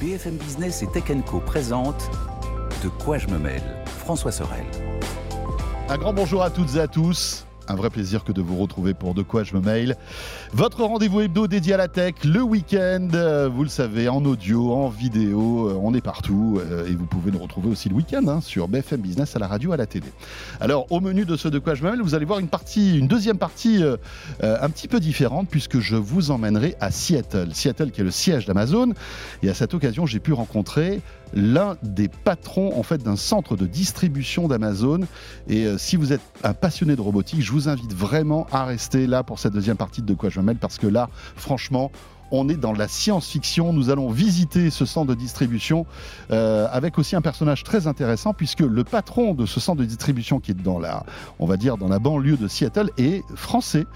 BFM Business et Tech Co présente De quoi je me mêle François Sorel. Un grand bonjour à toutes et à tous. Un vrai plaisir que de vous retrouver pour De quoi je me mail. Votre rendez-vous hebdo dédié à la tech le week-end. euh, Vous le savez, en audio, en vidéo, euh, on est partout. euh, Et vous pouvez nous retrouver aussi le week-end hein, sur BFM Business, à la radio, à la télé. Alors, au menu de ce De quoi je me mail, vous allez voir une partie, une deuxième partie un petit peu différente puisque je vous emmènerai à Seattle. Seattle qui est le siège d'Amazon. Et à cette occasion, j'ai pu rencontrer l'un des patrons en fait d'un centre de distribution d'Amazon. Et euh, si vous êtes un passionné de robotique, je vous invite vraiment à rester là pour cette deuxième partie de De quoi je me mêle parce que là, franchement, on est dans la science-fiction. Nous allons visiter ce centre de distribution euh, avec aussi un personnage très intéressant puisque le patron de ce centre de distribution qui est dans la, on va dire, dans la banlieue de Seattle est français.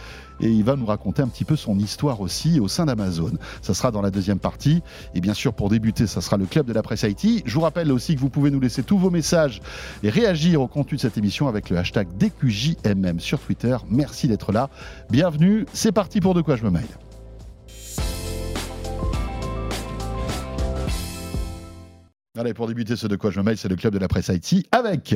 Et il va nous raconter un petit peu son histoire aussi au sein d'Amazon. Ça sera dans la deuxième partie. Et bien sûr, pour débuter, ça sera le club de la presse IT. Je vous rappelle aussi que vous pouvez nous laisser tous vos messages et réagir au contenu de cette émission avec le hashtag DQJMM sur Twitter. Merci d'être là. Bienvenue. C'est parti pour De quoi je me mail. Allez, pour débuter ce De quoi je me mail, c'est le club de la presse IT avec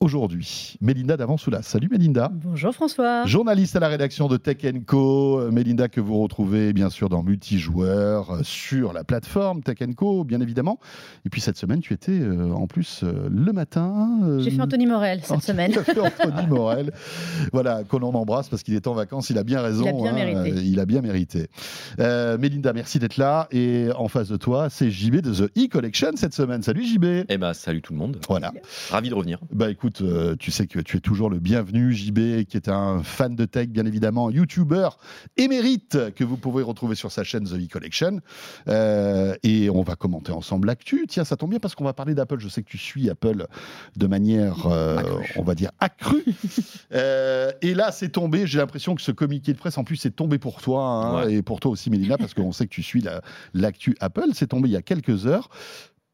aujourd'hui Mélinda Davansoulas. Salut Mélinda. Bonjour François. Journaliste à la rédaction de Tech Co, Euh, Mélinda que vous retrouvez bien sûr dans Multijoueur, euh, sur la plateforme Tech Co, bien évidemment. Et puis cette semaine, tu étais euh, en plus euh, le matin. euh, J'ai fait Anthony Morel cette semaine. fait Anthony Morel, voilà, qu'on en embrasse parce qu'il est en vacances, il a bien raison. Il a bien mérité. euh, il a bien mérité. Euh, Mélinda, merci d'être là. Et en face de toi, c'est JB de The E-Collection cette semaine. Salut JB. Eh ben, salut tout le monde. Voilà. Ravi de revenir. Bah écoute, euh, tu sais que tu es toujours le bienvenu, JB, qui est un fan de tech, bien évidemment, YouTuber émérite que vous pouvez retrouver sur sa chaîne The E-Collection. Euh, et on va commenter ensemble l'actu. Tiens, ça tombe bien parce qu'on va parler d'Apple. Je sais que tu suis Apple de manière, euh, on va dire, accrue. Euh, et là, c'est tombé. J'ai l'impression que ce communiqué de presse, en plus, c'est tombé pour toi hein, Ouais. et pour toi aussi, Mélina, parce qu'on sait que tu suis la- l'actu Apple. C'est tombé il y a quelques heures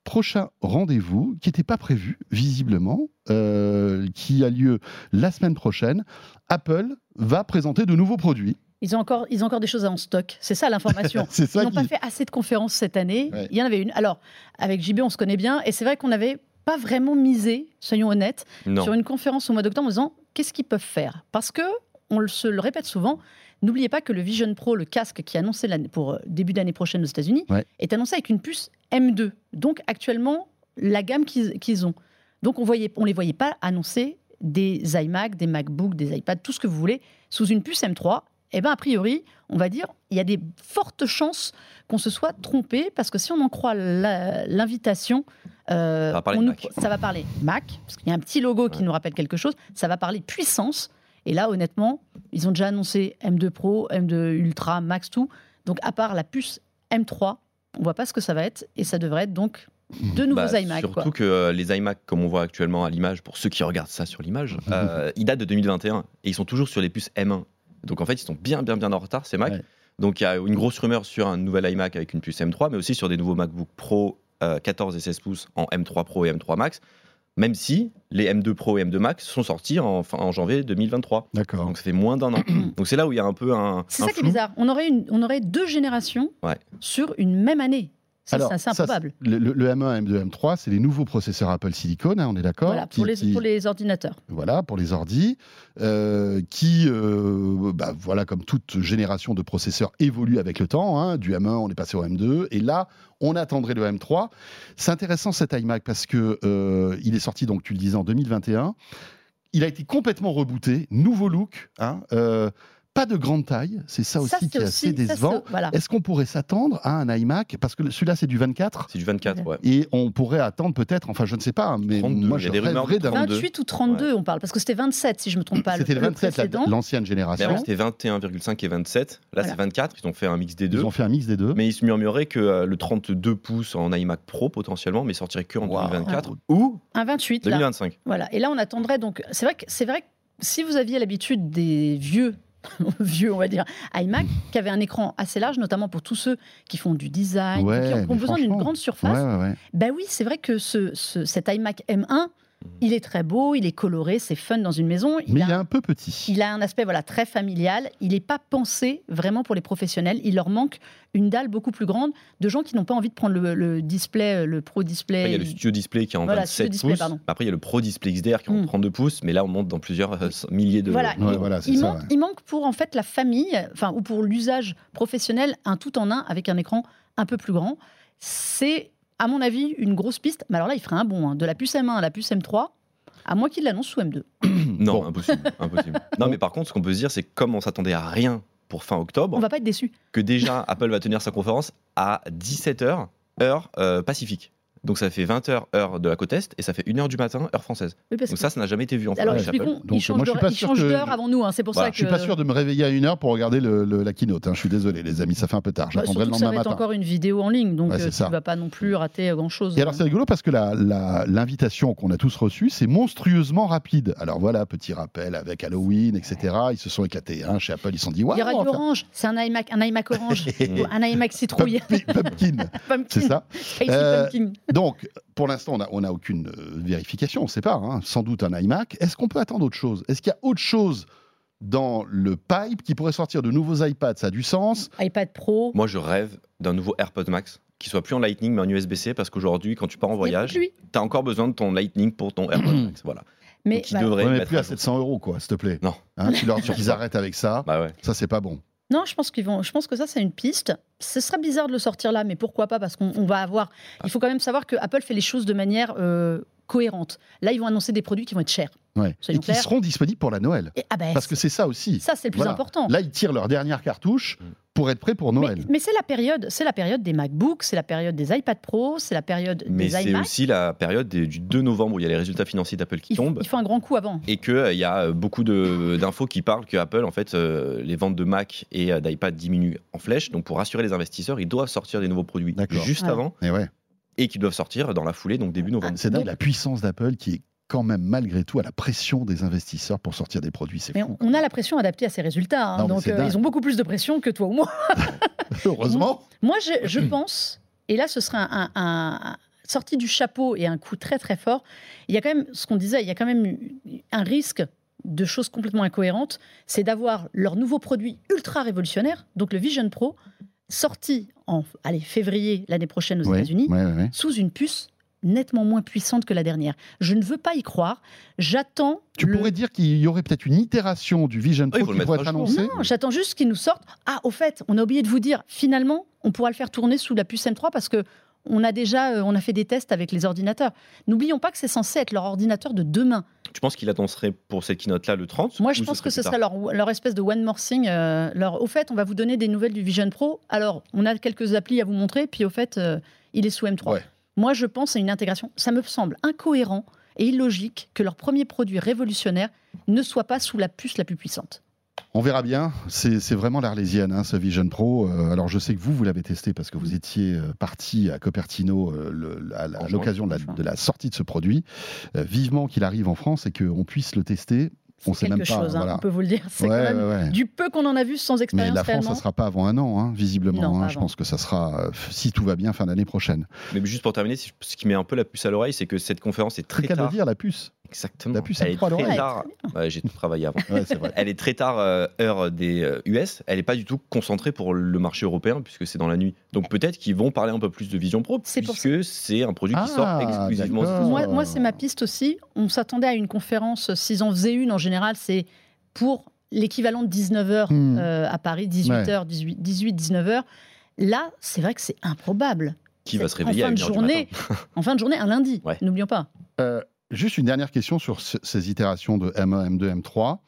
prochain rendez-vous qui n'était pas prévu, visiblement, euh, qui a lieu la semaine prochaine. Apple va présenter de nouveaux produits. Ils ont encore, ils ont encore des choses en stock. C'est ça l'information. C'est Ils ça n'ont qui... pas fait assez de conférences cette année. Ouais. Il y en avait une. Alors, avec JB, on se connaît bien. Et c'est vrai qu'on n'avait pas vraiment misé, soyons honnêtes, Non. sur une conférence au mois d'octobre en disant qu'est-ce qu'ils peuvent faire? Parce que, on le- se le répète souvent, n'oubliez pas que le Vision Pro, le casque qui est annoncé pour euh, début d'année prochaine aux États-Unis, Ouais. est annoncé avec une puce M2. Donc, actuellement, la gamme qu'ils ont. Donc, on ne on les voyait pas annoncer des iMac, des MacBook, des iPads, tout ce que vous voulez, sous une puce M3. Eh bien, a priori, on va dire, il y a des fortes chances qu'on se soit trompé, parce que si on en croit l'invitation, euh, Ça va parler Mac. ça va parler Mac, parce qu'il y a un petit logo qui nous rappelle quelque chose, ça va parler puissance. Et là, honnêtement, ils ont déjà annoncé M2 Pro, M2 Ultra, Max, tout. Donc, à part la puce M3, on voit pas ce que ça va être, et ça devrait être donc de nouveaux Bah, iMac. surtout quoi. que euh, les iMac, comme on voit actuellement à l'image, pour ceux qui regardent ça sur l'image, euh, ils datent de 2021 et ils sont toujours sur les puces M1. Donc en fait, ils sont bien, bien, bien en retard, ces Mac. Ouais. Donc il y a une grosse rumeur sur un nouvel iMac avec une puce M3, mais aussi sur des nouveaux MacBook Pro euh, 14 et 16 pouces en M3 Pro et M3 Max. Même si les M2 Pro et M2 Max sont sortis en, fin- en janvier 2023. D'accord. Donc ça fait moins d'un an. Donc c'est là où il y a un peu un. C'est ça qui est bizarre. On aurait, une- on aurait deux générations Ouais. sur une même année. Ça, Alors, c'est ça, improbable. Le, le- le M1, M2, M3, c'est les nouveaux processeurs Apple Silicon, hein, on est d'accord Voilà, pour, qui- les, qui- pour les ordinateurs. Voilà, pour les ordis, euh, qui, euh, bah, voilà, comme toute génération de processeurs évolue avec le temps. hein. du M1, on est passé au M2, et là, on attendrait le M3. C'est intéressant cet iMac parce que euh, il est sorti, donc tu le disais, en 2021. Il a été complètement rebooté, nouveau look, hein, euh, pas de grande taille, c'est ça aussi Ça, qui est aussi- assez décevant. voilà. Est-ce qu'on pourrait s'attendre à un iMac? Parce que celui-là, c'est du 24. C'est du 24, ouais. Et on pourrait attendre peut-être, enfin je ne sais pas, hein, mais 32, moi je a des rumeurs rêverais d'avoir 32. 28 ou 32, on parle, parce que c'était 27, si je ne me trompe pas. C'était le 27, la- précédent. l'ancienne Mais génération. c'était 21,5 et 27. Là, Voilà. c'est 24. Ils ont fait un mix des deux. Ils ont fait un mix des deux. Mais il se murmurait que euh, le 32 pouces en iMac Pro potentiellement, mais sortirait que en Wow. 2024 ou Un 28, là. 2025. Voilà. Et là, on attendrait donc. C'est vrai que c'est vrai que si vous aviez l'habitude des vieux, vieux, on va dire, iMac, qui avaient un écran assez large, notamment pour tous ceux qui font du design, Ouais, qui ont, besoin d'une grande surface. ouais, ouais. Ben oui, c'est vrai que ce, ce- cet iMac M1 Il est très beau, il est coloré, c'est fun dans une maison. Mais a il est un peu petit. il a un aspect voilà très familial. Il n'est pas pensé vraiment pour les professionnels. Il leur manque une dalle beaucoup plus grande de gens qui n'ont pas envie de prendre le, le display, euh, le pro display. Après, il y a le Studio Display qui est en Voilà, 27 Studio Display, pouces. pardon. Après, il y a le Pro Display XDR qui est en Mm. 32 pouces. Mais là, on monte dans plusieurs euh, milliers de. Voilà, Ouais, il, voilà, c'est il ça, manque, ouais. il manque pour en fait la famille, enfin ou pour l'usage professionnel, un tout en un avec un écran un peu plus grand. C'est à mon avis une grosse piste. Mais alors là, il ferait un bon hein. de la puce M1 à la puce M3, à moins qu'il l'annonce sous M2. Non, Bon. impossible. impossible. Non, mais par contre, ce qu'on peut se dire, c'est que comme on s'attendait à rien pour fin octobre, On va pas être déçu. que déjà Apple va tenir sa conférence à 17h, heure euh, pacifique. Donc ça fait 20h, heure de la côte Est, et ça fait 1h du matin, heure française. Oui, parce Donc que- ça, ça n'a jamais été vu en alors France. Apple. expliquons, Donc, il change moi, je suis d'heure- que- d'heure avant nous. hein. C'est pour Voilà, ça je suis que pas sûr de me réveiller à une heure pour regarder le- le- la keynote. hein. Je suis désolé, les amis, ça fait un peu tard. Bah, J'attendrai le que ça lendemain va être matin. encore une vidéo en ligne, donc euh, ça. tu vas pas non plus rater grand chose. Et alors c'est rigolo parce que la- la- l'invitation qu'on a tous reçue, c'est monstrueusement rapide. Alors voilà, petit rappel avec Halloween, etc. Ils se sont éclatés. hein. Chez Apple, ils se sont dit, ouais, il y aura du orange, c'est un iMac, un iMac orange, un iMac citrouille, pumpkin, c'est ça. Donc, pour l'instant, on n'a on a aucune euh, vérification, on ne sait pas. hein. Sans doute un iMac. Est-ce qu'on peut attendre autre chose? Est-ce qu'il y a autre chose dans le pipe qui pourrait sortir de nouveaux iPads? Ça a du sens iPad Pro. Moi, je rêve d'un nouveau AirPod Max qui soit plus en Lightning mais en USB-C parce qu'aujourd'hui, quand tu pars en voyage, tu as encore besoin de ton Lightning pour ton AirPod Max. Voilà. Mais il bah, devrait Ouais, mais mettre plus à jour. 700 euros, quoi, s'il te plaît. Non. Hein, tu leur dis qu'ils arrêtent avec ça. Bah ouais. Ça, c'est pas bon. Non, je pense qu'ils vont. Je pense que ça, c'est une piste. Ce serait bizarre de le sortir là, mais pourquoi pas Parce qu'on on va avoir. Il faut quand même savoir que Apple fait les choses de manière euh, cohérente. Là, ils vont annoncer des produits qui vont être chers. Ouais. Et qui seront disponibles pour la Noël. Et, ah ben, Parce que c'est ça aussi. ça, c'est le plus Voilà. important. Là, ils tirent leur dernière cartouche Mm. Pour être prêts pour mais Noël. mais c'est la période, c'est la période des MacBooks, c'est la période des iPad Pro, c'est la période Mais des c'est iMac. aussi la période des- du 2 novembre où il y a les résultats financiers d'Apple qui Il, tombent. il faut un grand coup avant. et qu'il y a euh, beaucoup de- d'infos qui parlent que Apple, en fait, euh, les ventes de Mac et euh, d'iPad diminuent en flèche. Donc, pour rassurer les investisseurs, ils doivent sortir des nouveaux produits juste Ouais. avant Et ouais. et qui doivent sortir dans la foulée, donc début novembre. C'est dingue Donc- la puissance d'Apple qui est quand même malgré tout à la pression des investisseurs pour sortir des produits. C'est Mais fou. on, a la pression adaptée à ces résultats. hein. Non, donc, euh, ils ont beaucoup plus de pression que toi ou moi. Heureusement. Moi, je, je pense, et là, ce serait un, un- un- sorti du chapeau et un coup très très fort. Il y a quand même, ce qu'on disait, il y a quand même un risque de choses complètement incohérentes, c'est d'avoir leur nouveau produit ultra révolutionnaire, donc le Vision Pro, sorti en allez, février l'année prochaine aux Ouais, États-Unis, ouais, ouais, ouais. sous une puce nettement moins puissante que la dernière. Je ne veux pas y croire. J'attends. Tu le- pourrais dire qu'il y aurait peut-être une itération du Vision Oui, Pro faut qui pourrait être annoncée. Non, j'attends juste qu'ils nous sortent. Ah, au fait, on a oublié de vous dire, finalement, on pourra le faire tourner sous la puce M3 parce que on a déjà euh, on a fait des tests avec les ordinateurs. N'oublions pas que c'est censé être leur ordinateur de demain. Tu penses qu'il annoncerait pour cette keynote-là le 30 Moi, je pense que ce plus leur, leur espèce de one more thing. euh, leur, au fait, on va vous donner des nouvelles du Vision Pro. Alors, on a quelques applis à vous montrer, puis au fait, euh, il est sous M3. Ouais. Moi, je pense à une intégration. Ça me semble incohérent et illogique que leur premier produit révolutionnaire ne soit pas sous la puce la plus puissante. On verra bien. C'est vraiment l'Arlésienne, hein, ce Vision Pro. Euh, alors, je sais que vous, vous l'avez testé parce que vous étiez euh, parti à Cupertino euh, le- à l'occasion de, de la sortie de ce produit. Euh, vivement qu'il arrive en France et qu'on puisse le tester. On sait même pas. chose, hein, voilà. on peut vous le dire. C'est Ouais, quand même ouais, ouais. du peu qu'on en a vu sans Mais expérience la France, ça sera pas avant un an, hein, visiblement. Non, hein. Je pense que ça sera, euh, si tout va bien, fin d'année prochaine. Mais juste pour terminer, ce qui met un peu la puce à l'oreille, c'est que cette conférence est Très très qu'à le tard. dire, la puce. Exactement. Puce Elle est M3 à l'oreille. très tard. Ouais, J'ai tout travaillé avant. Ouais, c'est vrai. Elle est très tard, euh, heure des euh, US. Elle n'est pas du tout concentrée pour le marché européen, puisque c'est dans la nuit. Donc peut-être qu'ils vont parler un peu plus de Vision Pro, C'est puisque c'est un produit qui Ah, sort exclusivement d'accord. États-Unis. Moi, moi c'est ma piste aussi. On s'attendait à une conférence, s'ils en faisaient une en général, c'est pour l'équivalent de 19h Hmm. euh, à Paris, 18h, 18, 18 19h. Là, c'est vrai que c'est improbable. Qui va se réveiller en à fin de 1h du journée, en fin de journée, un lundi. Ouais. N'oublions pas. Euh, juste une dernière question sur ce- ces itérations de M1, M2, M3.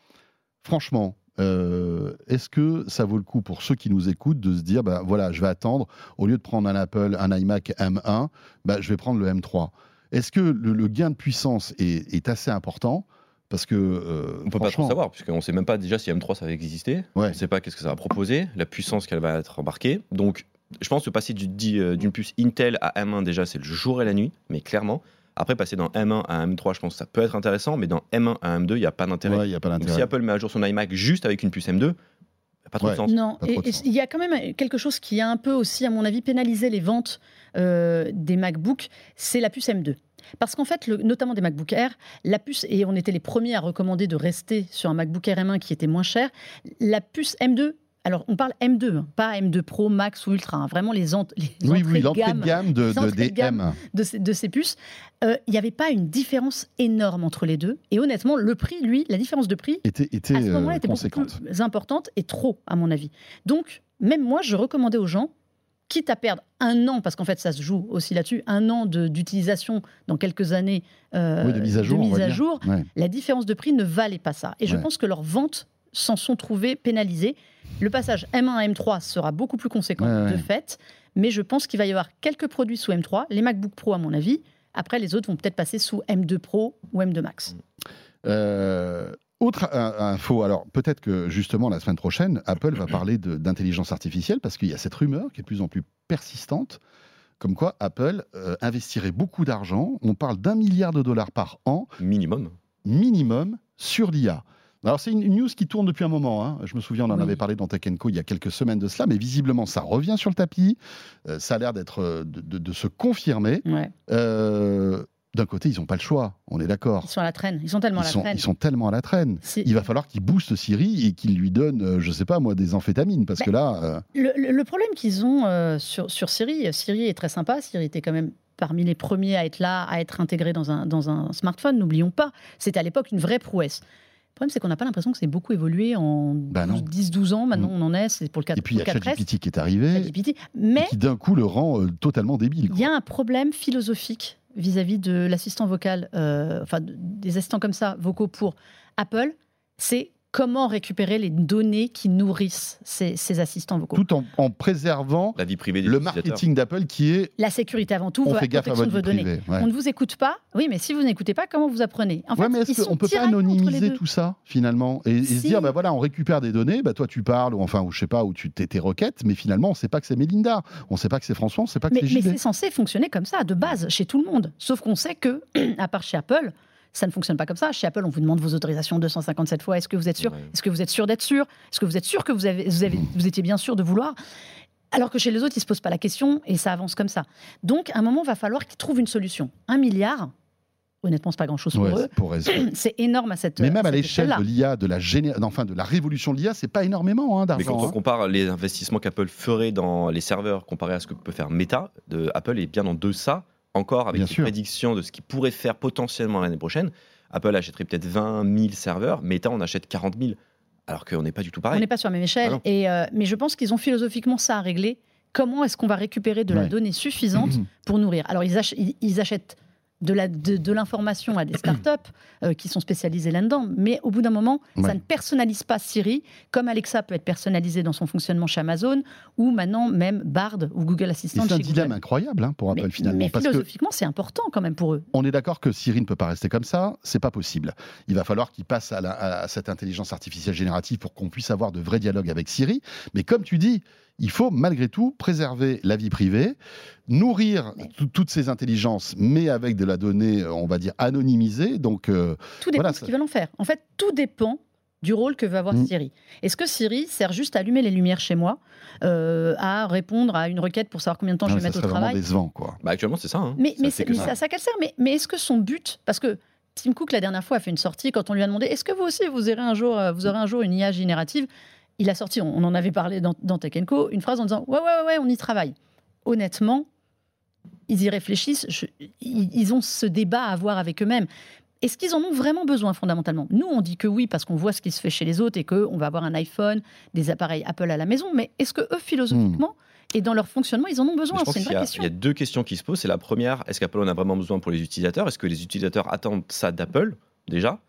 Franchement, euh, est-ce que ça vaut le coup pour ceux qui nous écoutent de se dire, bah, voilà, je vais attendre, au lieu de prendre un Apple, un iMac M1, bah, je vais prendre le M3 Est-ce que le, le gain de puissance est, est assez important? Parce que, euh, On peut pas trop savoir, puisqu'on ne sait même pas déjà si M3 ça va exister. Ouais. On ne sait pas qu'est-ce que ça va proposer, la puissance qu'elle va être embarquée. Donc, je pense que passer du- euh, d'une puce Intel à M1, déjà, c'est le jour et la nuit, mais clairement. Après, passer dans M1 à M3, je pense que ça peut être intéressant, mais dans M1 à M2, il n'y a pas d'intérêt. ouais, il n'y a pas Donc, d'intérêt. si Apple met à jour son iMac juste avec une puce M2, pas trop Ouais. de sens. Non, et- de sens. il y a quand même quelque chose qui a un peu aussi, à mon avis, pénalisé les ventes euh, des MacBooks, c'est la puce M2. Parce qu'en fait, le- notamment des MacBook Air, la puce, et on était les premiers à recommander de rester sur un MacBook Air M1 qui était moins cher, la puce M2, alors on parle M2, hein, pas M2 Pro, Max ou Ultra, hein, vraiment les, ent- les Oui, entrées oui, de gamme de gamme de, les de- entrées des de gamme. M. de ces, puces, euh, il n'y avait pas une différence énorme entre les deux. Et honnêtement, le prix, lui, la différence de prix, était, était à ce moment-là, euh, était beaucoup plus importante et trop, à mon avis. Donc, même moi, je recommandais aux gens, quitte à perdre un an, parce qu'en fait, ça se joue aussi là-dessus, un an d'utilisation dans quelques années euh, Oui, de mise à jour, mise à jour, Ouais. la différence de prix ne valait pas ça. Et je pense que leurs ventes s'en sont trouvées pénalisées. Le passage M1 à M3 sera beaucoup plus conséquent Ouais, ouais. de fait, mais je pense qu'il va y avoir quelques produits sous M3, les MacBook Pro à mon avis. Après, les autres vont peut-être passer sous M2 Pro ou M2 Max. Euh, autre euh, info, alors peut-être que justement la semaine prochaine, Apple va parler d'intelligence artificielle parce qu'il y a cette rumeur qui est de plus en plus persistante, comme quoi Apple euh, investirait beaucoup d'argent. On parle d'un milliard de dollars par an Minimum. minimum sur l'IA. Alors c'est une, news qui tourne depuis un moment. hein. Je me souviens, on en Oui. avait parlé dans Tech Co il y a quelques semaines de cela, mais visiblement ça revient sur le tapis. Euh, ça a l'air d'être euh, de, de- de se confirmer. Ouais. Euh, D'un côté, ils n'ont pas le choix. On est d'accord. Ils sont à la traîne. Ils sont tellement Ils à la sont, traîne. ils sont tellement à la traîne. Il va falloir qu'ils boostent Siri et qu'ils lui donnent, je sais pas moi, des amphétamines. Parce que là, euh, Le, le- le problème qu'ils ont euh, sur, sur Siri, Siri est très sympa. Siri était quand même parmi les premiers à être là, à être intégré dans un, dans un smartphone. N'oublions pas, c'était à l'époque une vraie prouesse. Le problème, c'est qu'on n'a pas l'impression que c'est beaucoup évolué en Bah non. 10-12 ans. Maintenant, on en est, c'est pour le 4 et puis il y a pour le 4S, ChatGPT qui est arrivé et Mais qui d'un coup le rend euh, totalement débile. il y a un problème philosophique vis-à-vis de l'assistant vocal, euh, enfin de- des assistants comme ça, vocaux pour Apple. C'est comment récupérer les données qui nourrissent ces, ces assistants vocaux. Tout en, en préservant La vie privée des le marketing d'Apple qui est La sécurité avant tout, on la fait gaffe à protection votre de vie vos données. privée. ouais. On ne vous écoute pas. Oui, mais si vous n'écoutez pas, comment vous apprenez? En fait, Ouais, mais ils est-ce sont qu'on peut pas anonymiser tout ça finalement? Et, et se dire bah voilà on récupère des données bah toi tu parles ou enfin ou je sais pas où tu t'es tes requêtes mais finalement on sait pas que c'est Melinda on sait pas que c'est François on sait pas que c'est mais c'est censé fonctionner comme ça, de base, chez tout le monde. Sauf qu'on sait que, à part chez Apple, ça ne fonctionne pas comme ça. Chez Apple, on vous demande vos autorisations 257 fois. Est-ce que vous êtes sûr Ouais. Est-ce que vous êtes sûr d'être sûr Est-ce que vous êtes sûr que vous, avez, vous, avez, vous étiez bien sûr de vouloir alors que chez les autres, ils ne se posent pas la question et ça avance comme ça. Donc, à un moment, il va falloir qu'ils trouvent une solution. Un milliard, honnêtement, c'est pas grand-chose pour Ouais, eux. c'est pour raison. C'est énorme à cette mais même à l'échelle de l'IA de la géné... enfin de la révolution de l'IA c'est pas énormément hein, Mais quand d'argent on hein. compare les investissements qu'Apple ferait dans les serveurs comparé à ce que peut faire Meta, de, Apple est bien en deçà encore avec Bien les sûr. prédictions de ce qu'il pourrait faire potentiellement l'année prochaine. Apple achèterait peut-être 20 000 serveurs, Meta en achète 40 000, alors qu'on n'est pas du tout On pareil. n'est pas sur la même échelle. Ah et, euh, mais je pense qu'ils ont philosophiquement ça à régler. Comment est-ce qu'on va récupérer de la donnée suffisante pour nourrir? Alors, ils, ach- ils- ils achètent de la- de, de l'information à des startups euh, qui sont spécialisées là-dedans, mais au bout d'un moment, Ouais. ça ne personnalise pas Siri, comme Alexa peut être personnalisé dans son fonctionnement chez Amazon, ou maintenant même Bard ou Google Assistant c'est un dilemme Google. incroyable hein, pour Apple Mais, finalement mais parce philosophiquement, c'est important quand même pour eux. on est d'accord que Siri ne peut pas rester comme ça, c'est pas possible. Il va falloir qu'il passe à, la- à cette intelligence artificielle générative pour qu'on puisse avoir de vrais dialogues avec Siri. Mais comme tu dis, il faut malgré tout préserver la vie privée, nourrir tout- toutes ces intelligences, mais avec de la donnée, euh, on va dire, anonymisée. Donc, euh, Tout dépend Voilà, de ce qu'ils veulent en faire. En fait, tout dépend du rôle que veut avoir Mm. Siri. Est-ce que Siri sert juste à allumer les lumières chez moi, euh, à répondre à une requête pour savoir combien de temps je non, vais mettre au travail? décevant, quoi. Bah, actuellement, c'est ça. hein. Mais, mais c'est à ça qu'elle sert? Mais, mais est-ce que son but, parce que Tim Cook la dernière fois a fait une sortie quand on lui a demandé est-ce que vous aussi vous aurez un jour, vous aurez un jour une IA générative? Il a sorti, on, en avait parlé dans, dans Tech Co, une phrase en disant ouais ouais ouais, on y travaille. Honnêtement, ils y réfléchissent. je- ils, ont ce débat à avoir avec eux-mêmes. Est-ce qu'ils en ont vraiment besoin fondamentalement? Nous, on dit que oui parce qu'on voit ce qui se fait chez les autres et qu'on va avoir un iPhone, des appareils Apple à la maison. Mais est-ce que eux, philosophiquement et dans leur fonctionnement, ils en ont besoin? C'est une vraie question. il y a deux questions qui se posent. C'est la première, est-ce qu'Apple en a vraiment besoin pour les utilisateurs? Est-ce que les utilisateurs attendent ça d'Apple déjà?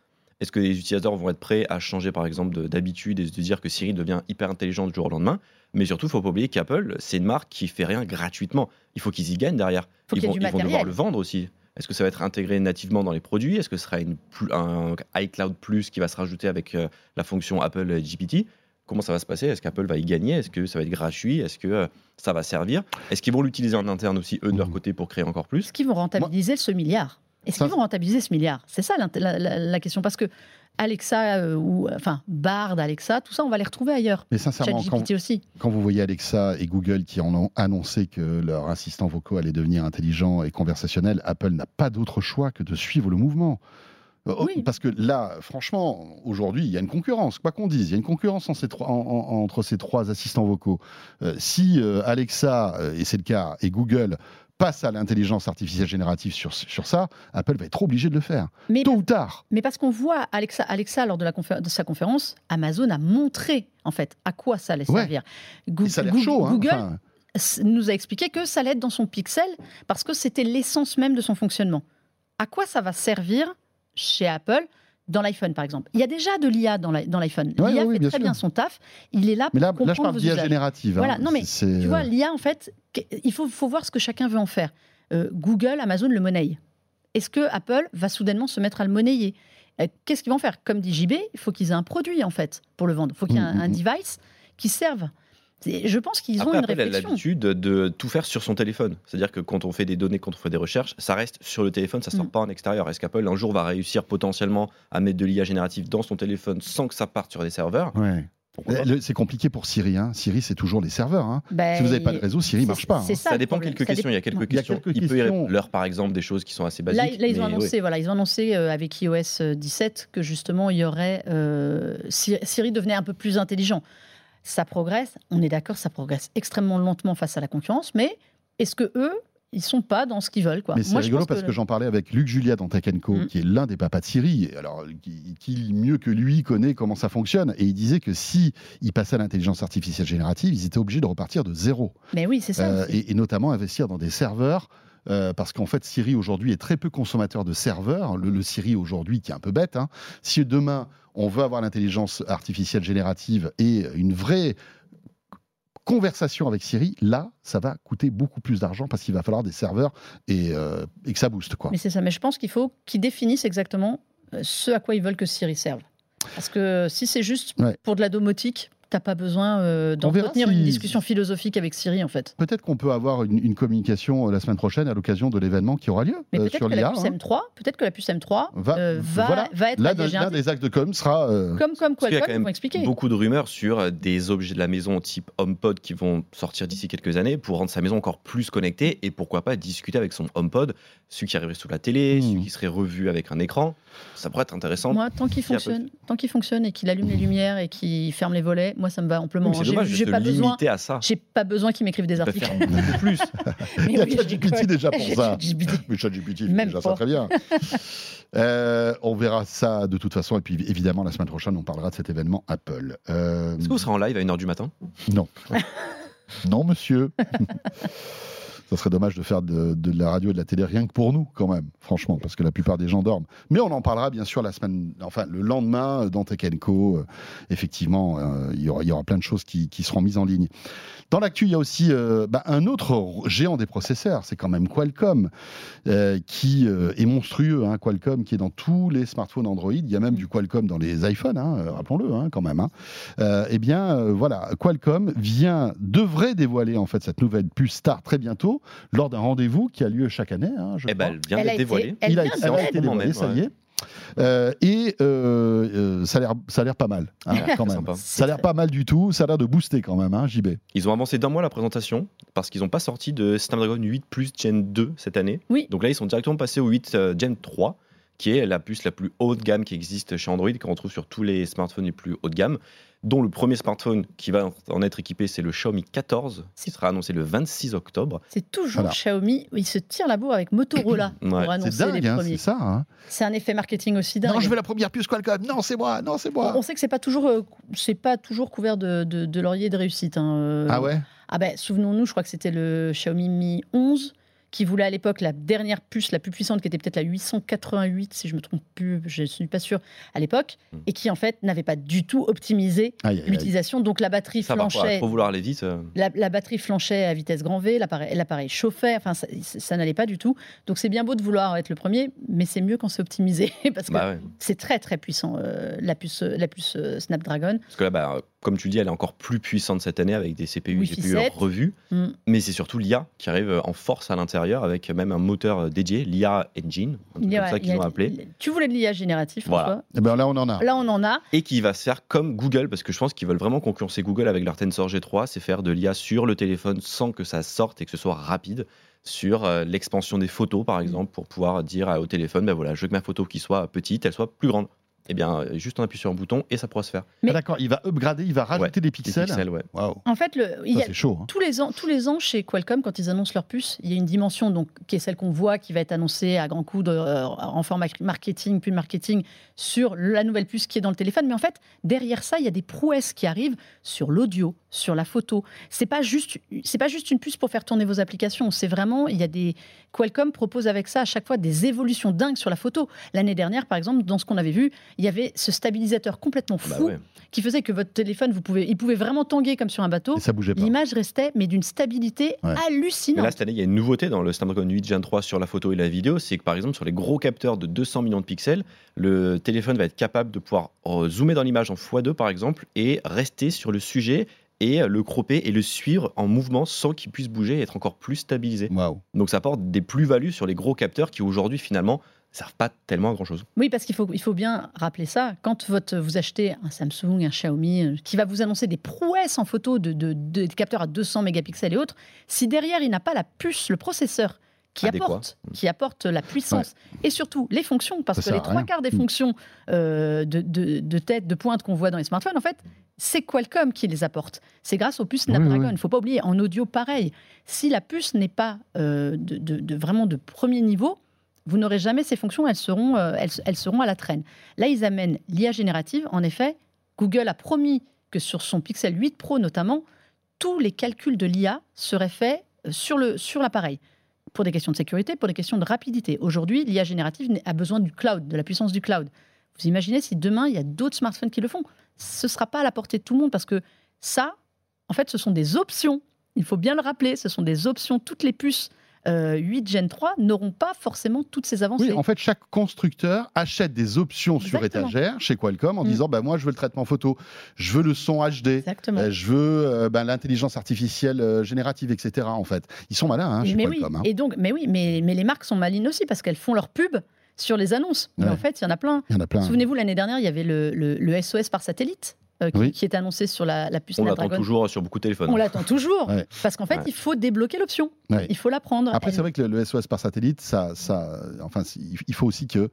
Est-ce que les utilisateurs vont être prêts à changer par exemple de- d'habitude et de dire que Siri devient hyper intelligent du jour au lendemain? Mais surtout, il faut pas oublier qu'Apple, c'est une marque qui fait rien gratuitement. Il faut qu'ils y gagnent derrière. Faut ils vont, du ils vont devoir le vendre aussi. Est-ce que ça va être intégré nativement dans les produits? Est-ce que ce sera une, un iCloud Plus qui va se rajouter avec euh, la fonction Apple GPT Comment ça va se passer? Est-ce qu'Apple va y gagner? Est-ce que ça va être gratuit? Est-ce que euh, ça va servir? Est-ce qu'ils vont l'utiliser en interne aussi, eux, de leur Mhm. côté, pour créer encore plus? Est-ce qu'ils vont rentabiliser ce milliard? Est-ce qu'ils vont rentabiliser ce milliard? C'est ça la, la- la question. Parce que Alexa euh, ou enfin Bard, Alexa, tout ça, on va les retrouver ailleurs. Mais sincèrement, quand, aussi. quand vous voyez Alexa et Google qui en ont annoncé que leurs assistants vocaux allaient devenir intelligents et conversationnels, Apple n'a pas d'autre choix que de suivre le mouvement. Euh, Oui. Parce que là, franchement, aujourd'hui, il y a une concurrence, quoi qu'on dise, il y a une concurrence en ces trois- en- en- entre ces trois assistants vocaux. Euh, si euh, Alexa, et c'est le cas, et Google passent à l'intelligence artificielle générative sur, sur ça, Apple va être obligé de le faire, Mais, tôt ou tard. mais parce qu'on voit Alexa, Alexa lors de, la confé- de sa conférence, Amazon a montré en fait à quoi ça allait Ouais. servir. Ça a chaud. hein, Google enfin, s- nous a expliqué que ça allait être dans son Pixel parce que c'était l'essence même de son fonctionnement. À quoi ça va servir chez Apple dans l'iPhone par exemple Il y a déjà de l'IA dans l'i- dans l'iPhone. Ouais, L'IA ouais, fait bien très sûr. bien son taf. Il est là mais pour là, là, je comprendre parle d'IA générative. Voilà, hein. non, mais Tu vois, l'IA, en fait, il faut, faut voir ce que chacun veut en faire. Euh, Google, Amazon le monnaie. Est-ce que Apple va soudainement se mettre à le monnayer? Euh, Qu'est-ce qu'ils vont faire? Comme dit JB, il faut qu'ils aient un produit, en fait, pour le vendre. Il faut qu'il y ait un, Mm, mm, un mm. device qui serve. Je pense qu'ils ont Après, une Apple a réflexion. l'habitude de tout faire sur son téléphone. C'est-à-dire que quand on fait des données, quand on fait des recherches, ça reste sur le téléphone, ça sort Mm. pas en extérieur. Est-ce qu'Apple un jour va réussir potentiellement à mettre de l'IA générative dans son téléphone sans que ça parte sur des serveurs? Ouais. Le- C'est compliqué pour Siri. Hein. Siri, c'est toujours les serveurs. hein. Ben, Si vous n'avez pas de réseau, Siri marche pas. hein. c'est Ça dépend quelques Ça questions. Il y a quelques Il y a questions. quelques Il peut y questions. l'heure, par exemple, des choses qui sont assez basiques. Là, là, ils ont annoncé, voilà, ils ont annoncé euh, avec iOS euh, 17 que justement il y aurait euh, Siri devenait un peu plus intelligent. Ça progresse, on est d'accord, ça progresse extrêmement lentement face à la concurrence, mais est-ce que eux, ils sont pas dans ce qu'ils veulent quoi? Mais c'est rigolo parce que, j'en parlais avec Luc Julia dans Tech Co, Mm. qui est l'un des papas de Siri. Alors, qui, qui, mieux que lui connaît comment ça fonctionne. Et il disait que si ils passaient à l'intelligence artificielle générative, ils étaient obligés de repartir de zéro. Mais oui, c'est ça. Euh, et notamment investir dans des serveurs. Euh, parce qu'en fait, Siri aujourd'hui est très peu consommateur de serveurs. Le, le Siri aujourd'hui, qui est un peu bête. hein. Si demain, on veut avoir l'intelligence artificielle générative et une vraie conversation avec Siri, là, ça va coûter beaucoup plus d'argent parce qu'il va falloir des serveurs et, euh, et que ça booste. Quoi. Mais c'est ça. Mais je pense qu'il faut qu'ils définissent exactement euh, ce à quoi ils veulent que Siri serve. Parce que si c'est juste Ouais. pour de la domotique, t'as pas besoin euh, d'entretenir si- une discussion philosophique avec Siri en fait. Peut-être qu'on peut avoir une, une communication euh, la semaine prochaine à l'occasion de l'événement qui aura lieu Mais euh, peut-être sur que la l'IA. puce hein. M3, peut-être que la puce M3 Va- euh, va, voilà. va être L'un alliée des- actes de com sera. euh, Comme, comme Parce qu'il y a quand même expliquer. beaucoup de rumeurs sur des objets de la maison type HomePod qui vont sortir d'ici quelques années pour rendre sa maison encore plus connectée et pourquoi pas discuter avec son HomePod, celui qui arriverait sous la télé, Hmm. celui qui serait revu avec un écran. Ça pourrait être intéressant. Moi, tant qu'il fonctionne, tant qu'il fonctionne et qu'il allume les lumières et qu'il ferme les volets, moi ça me va amplement. C'est J'ai j'ai pas besoin, limiter à ça. j'ai pas besoin qu'ils m'écrivent des articles. faire beaucoup plus. Mais Il y a oui, je ChatGPT déjà pour ça. Mais ChatGPT fait déjà ça très bien. Euh, on verra ça de toute façon. Et puis évidemment, la semaine prochaine, on parlera de cet événement Apple. Euh, Est-ce que vous serez en live à 1h du matin? Non. non, monsieur. Ça serait dommage de faire de, la radio et de la télé rien que pour nous, quand même, franchement, parce que la plupart des gens dorment. Mais on en parlera bien sûr la semaine, enfin le lendemain euh, dans Tech Co. Euh, effectivement, euh, il y, aura, plein de choses qui, seront mises en ligne. Dans l'actu, il y a aussi bah, un autre géant des processeurs, c'est quand même Qualcomm, qui est monstrueux. Hein, Qualcomm qui est dans tous les smartphones Android. Il y a même du Qualcomm dans les iPhones, hein, rappelons-le hein, quand même. eh bien, voilà, Qualcomm vient, devrait dévoiler en fait cette nouvelle puce Star très bientôt lors d'un rendez-vous qui a lieu chaque année. hein, je Eh ben, elle vient d'être été- dévoilée. elle a, été- de elle a l'être. été Moment dévoilé, même, ça ouais. y est. Euh, et euh, euh, ça a l'air, ça a l'air pas mal, hein, quand même. Sympa. Ça a l'air pas mal du tout. Ça a l'air de booster quand même, hein, JB. Ils ont avancé d'un mois la présentation parce qu'ils n'ont pas sorti de Snapdragon 8 Plus Gen 2 cette année. Oui. Donc là, ils sont directement passés au 8 euh, Gen 3, qui est la puce la plus haut de gamme qui existe chez Android, qu'on retrouve sur tous les smartphones les plus haut de gamme. Dont le premier smartphone qui va en être équipé, c'est le Xiaomi 14, qui C'est- sera annoncé le 26 octobre. C'est toujours Voilà. Xiaomi, ils se tirent la bourre avec Motorola Ouais. pour C'est annoncer les hein, premiers. c'est ça. hein. C'est un effet marketing aussi dingue. Non, je veux la première puce Qualcomm. Non, c'est moi. Non, c'est moi. On sait que c'est pas toujours, euh, c'est pas toujours couvert de, de, de laurier de réussite. hein, euh. Ah ouais? Ah ben, souvenons-nous, je crois que c'était le Xiaomi Mi 11 qui voulait à l'époque la dernière puce la plus puissante, qui était peut-être la 888, si je me trompe plus, je ne suis pas sûr à l'époque, Mm. et qui en fait n'avait pas du tout optimisé l'utilisation. Donc la batterie Ça, flanchait, trop vouloir aller vite. euh, la, la batterie flanchait à vitesse grand V, l'appareil chauffait, enfin ça, ça n'allait pas du tout. Donc c'est bien beau de vouloir être le premier, mais c'est mieux quand c'est optimisé parce que bah ouais. c'est très très puissant euh, la puce la puce euh, Snapdragon. Parce que là, bah, comme tu le dis, elle est encore plus puissante cette année avec des CPU GPU 7. revus. Mm. Mais c'est surtout l'IA qui arrive en force à l'intérieur l'intérieur avec même un moteur euh, dédié, l'IA Engine, un truc comme ça qu'ils ont appelé, Tu voulais de l'IA génératif, Voilà. François Eh ben là, on en a. Là, on en a. et qui va se faire comme Google, parce que je pense qu'ils veulent vraiment concurrencer Google avec leur Tensor G3, c'est faire de l'IA sur le téléphone sans que ça sorte et que ce soit rapide sur euh, l'expansion des photos, Mm. par exemple, pour pouvoir dire au téléphone, ben voilà, je veux que ma photo qui soit petite, elle soit plus grande. Eh bien, euh, juste on appuie sur un bouton et ça pourra se faire. Mais- Ah, D'accord, il va upgrader, il va rajouter des Des pixels. pixels, ouais. Waouh, En fait, le, il y a- c'est chaud. hein. tous les ans, tous les ans chez Qualcomm, quand ils annoncent leur puce, il y a une dimension donc qui est celle qu'on voit, qui va être annoncée à grands coups de, euh, en format marketing, puis marketing sur la nouvelle puce qui est dans le téléphone. Mais en fait, derrière ça, il y a des prouesses qui arrivent sur l'audio, sur la photo. C'est pas juste, c'est pas juste une puce pour faire tourner vos applications. C'est vraiment, il y a des Qualcomm propose avec ça à chaque fois des évolutions dingues sur la photo. L'année dernière, par exemple, dans ce qu'on avait vu, il y avait ce stabilisateur complètement Bah fou ouais. qui faisait que votre téléphone, vous pouvez, il pouvait vraiment tanguer comme sur un bateau. Et ça bougeait pas. L'image restait, mais d'une stabilité Ouais. Mais hallucinante. là, cette année, il y a une nouveauté dans le Snapdragon 8 Gen 3 sur la photo et la vidéo, c'est que par exemple, sur les gros capteurs de 200 millions de pixels, le téléphone va être capable de pouvoir euh, zoomer dans l'image en x2 par exemple et rester sur le sujet et le cropper et le suivre en mouvement sans qu'il puisse bouger et être encore plus stabilisé. Donc ça apporte des plus-values sur les gros capteurs qui aujourd'hui finalement servent pas tellement à grand chose. Oui, parce qu'il faut, il faut bien rappeler ça. Quand votre, vous achetez un Samsung, un Xiaomi, euh, qui va vous annoncer des prouesses en photo de, de- capteurs à 200 mégapixels et autres, si derrière il n'a pas la puce, le processeur qui Adéquat. apporte, qui apporte la puissance et surtout les fonctions, parce Ça que les trois quarts des Mm. fonctions euh, de, de- de tête, de pointe qu'on voit dans les smartphones, en fait, c'est Qualcomm qui les apporte. C'est grâce aux puces Snapdragon. Il oui. ne faut pas oublier, en audio, pareil. Si la puce n'est pas euh, de- vraiment de premier niveau, vous n'aurez jamais ces fonctions, elles seront, euh, elles, seront à la traîne. Là, ils amènent l'IA générative. En effet, Google a promis que sur son Pixel 8 Pro notamment, tous les calculs de l'IA seraient faits euh, sur l'appareil. Pour des questions de sécurité, pour des questions de rapidité. Aujourd'hui, l'IA générative a besoin du cloud, de la puissance du cloud. Vous imaginez si demain, il y a d'autres smartphones qui le font Ce ne sera pas à la portée de tout le monde parce que ça, en fait, ce sont des options. Il faut bien le rappeler, ce sont des options. Toutes les puces euh, 8 Gen 3 n'auront pas forcément toutes ces avancées. Oui, en fait, chaque constructeur achète des options sur étagère chez Qualcomm en Mm. disant bah, Moi, je veux le traitement photo, je veux le son HD, euh, je veux euh, ben, l'intelligence artificielle euh, générative, etc. En fait, ils sont malins hein, chez mais oui, Qualcomm. hein. et donc, mais oui, mais, mais les marques sont malines aussi parce qu'elles font leur pub sur les annonces. Mais en fait, il y en a plein. Plein. Souvenez-vous, l'année dernière, il y avait le, le- le SOS par satellite euh, qui, Oui. qui était annoncé sur la, la puce On l'attend toujours sur beaucoup de téléphones. On l'attend toujours Ouais. parce qu'en fait, Ouais. il faut débloquer l'option. Ouais. Il faut la prendre. Après, Elle- c'est vrai que le, le SOS par satellite, ça, ça, enfin, il faut aussi que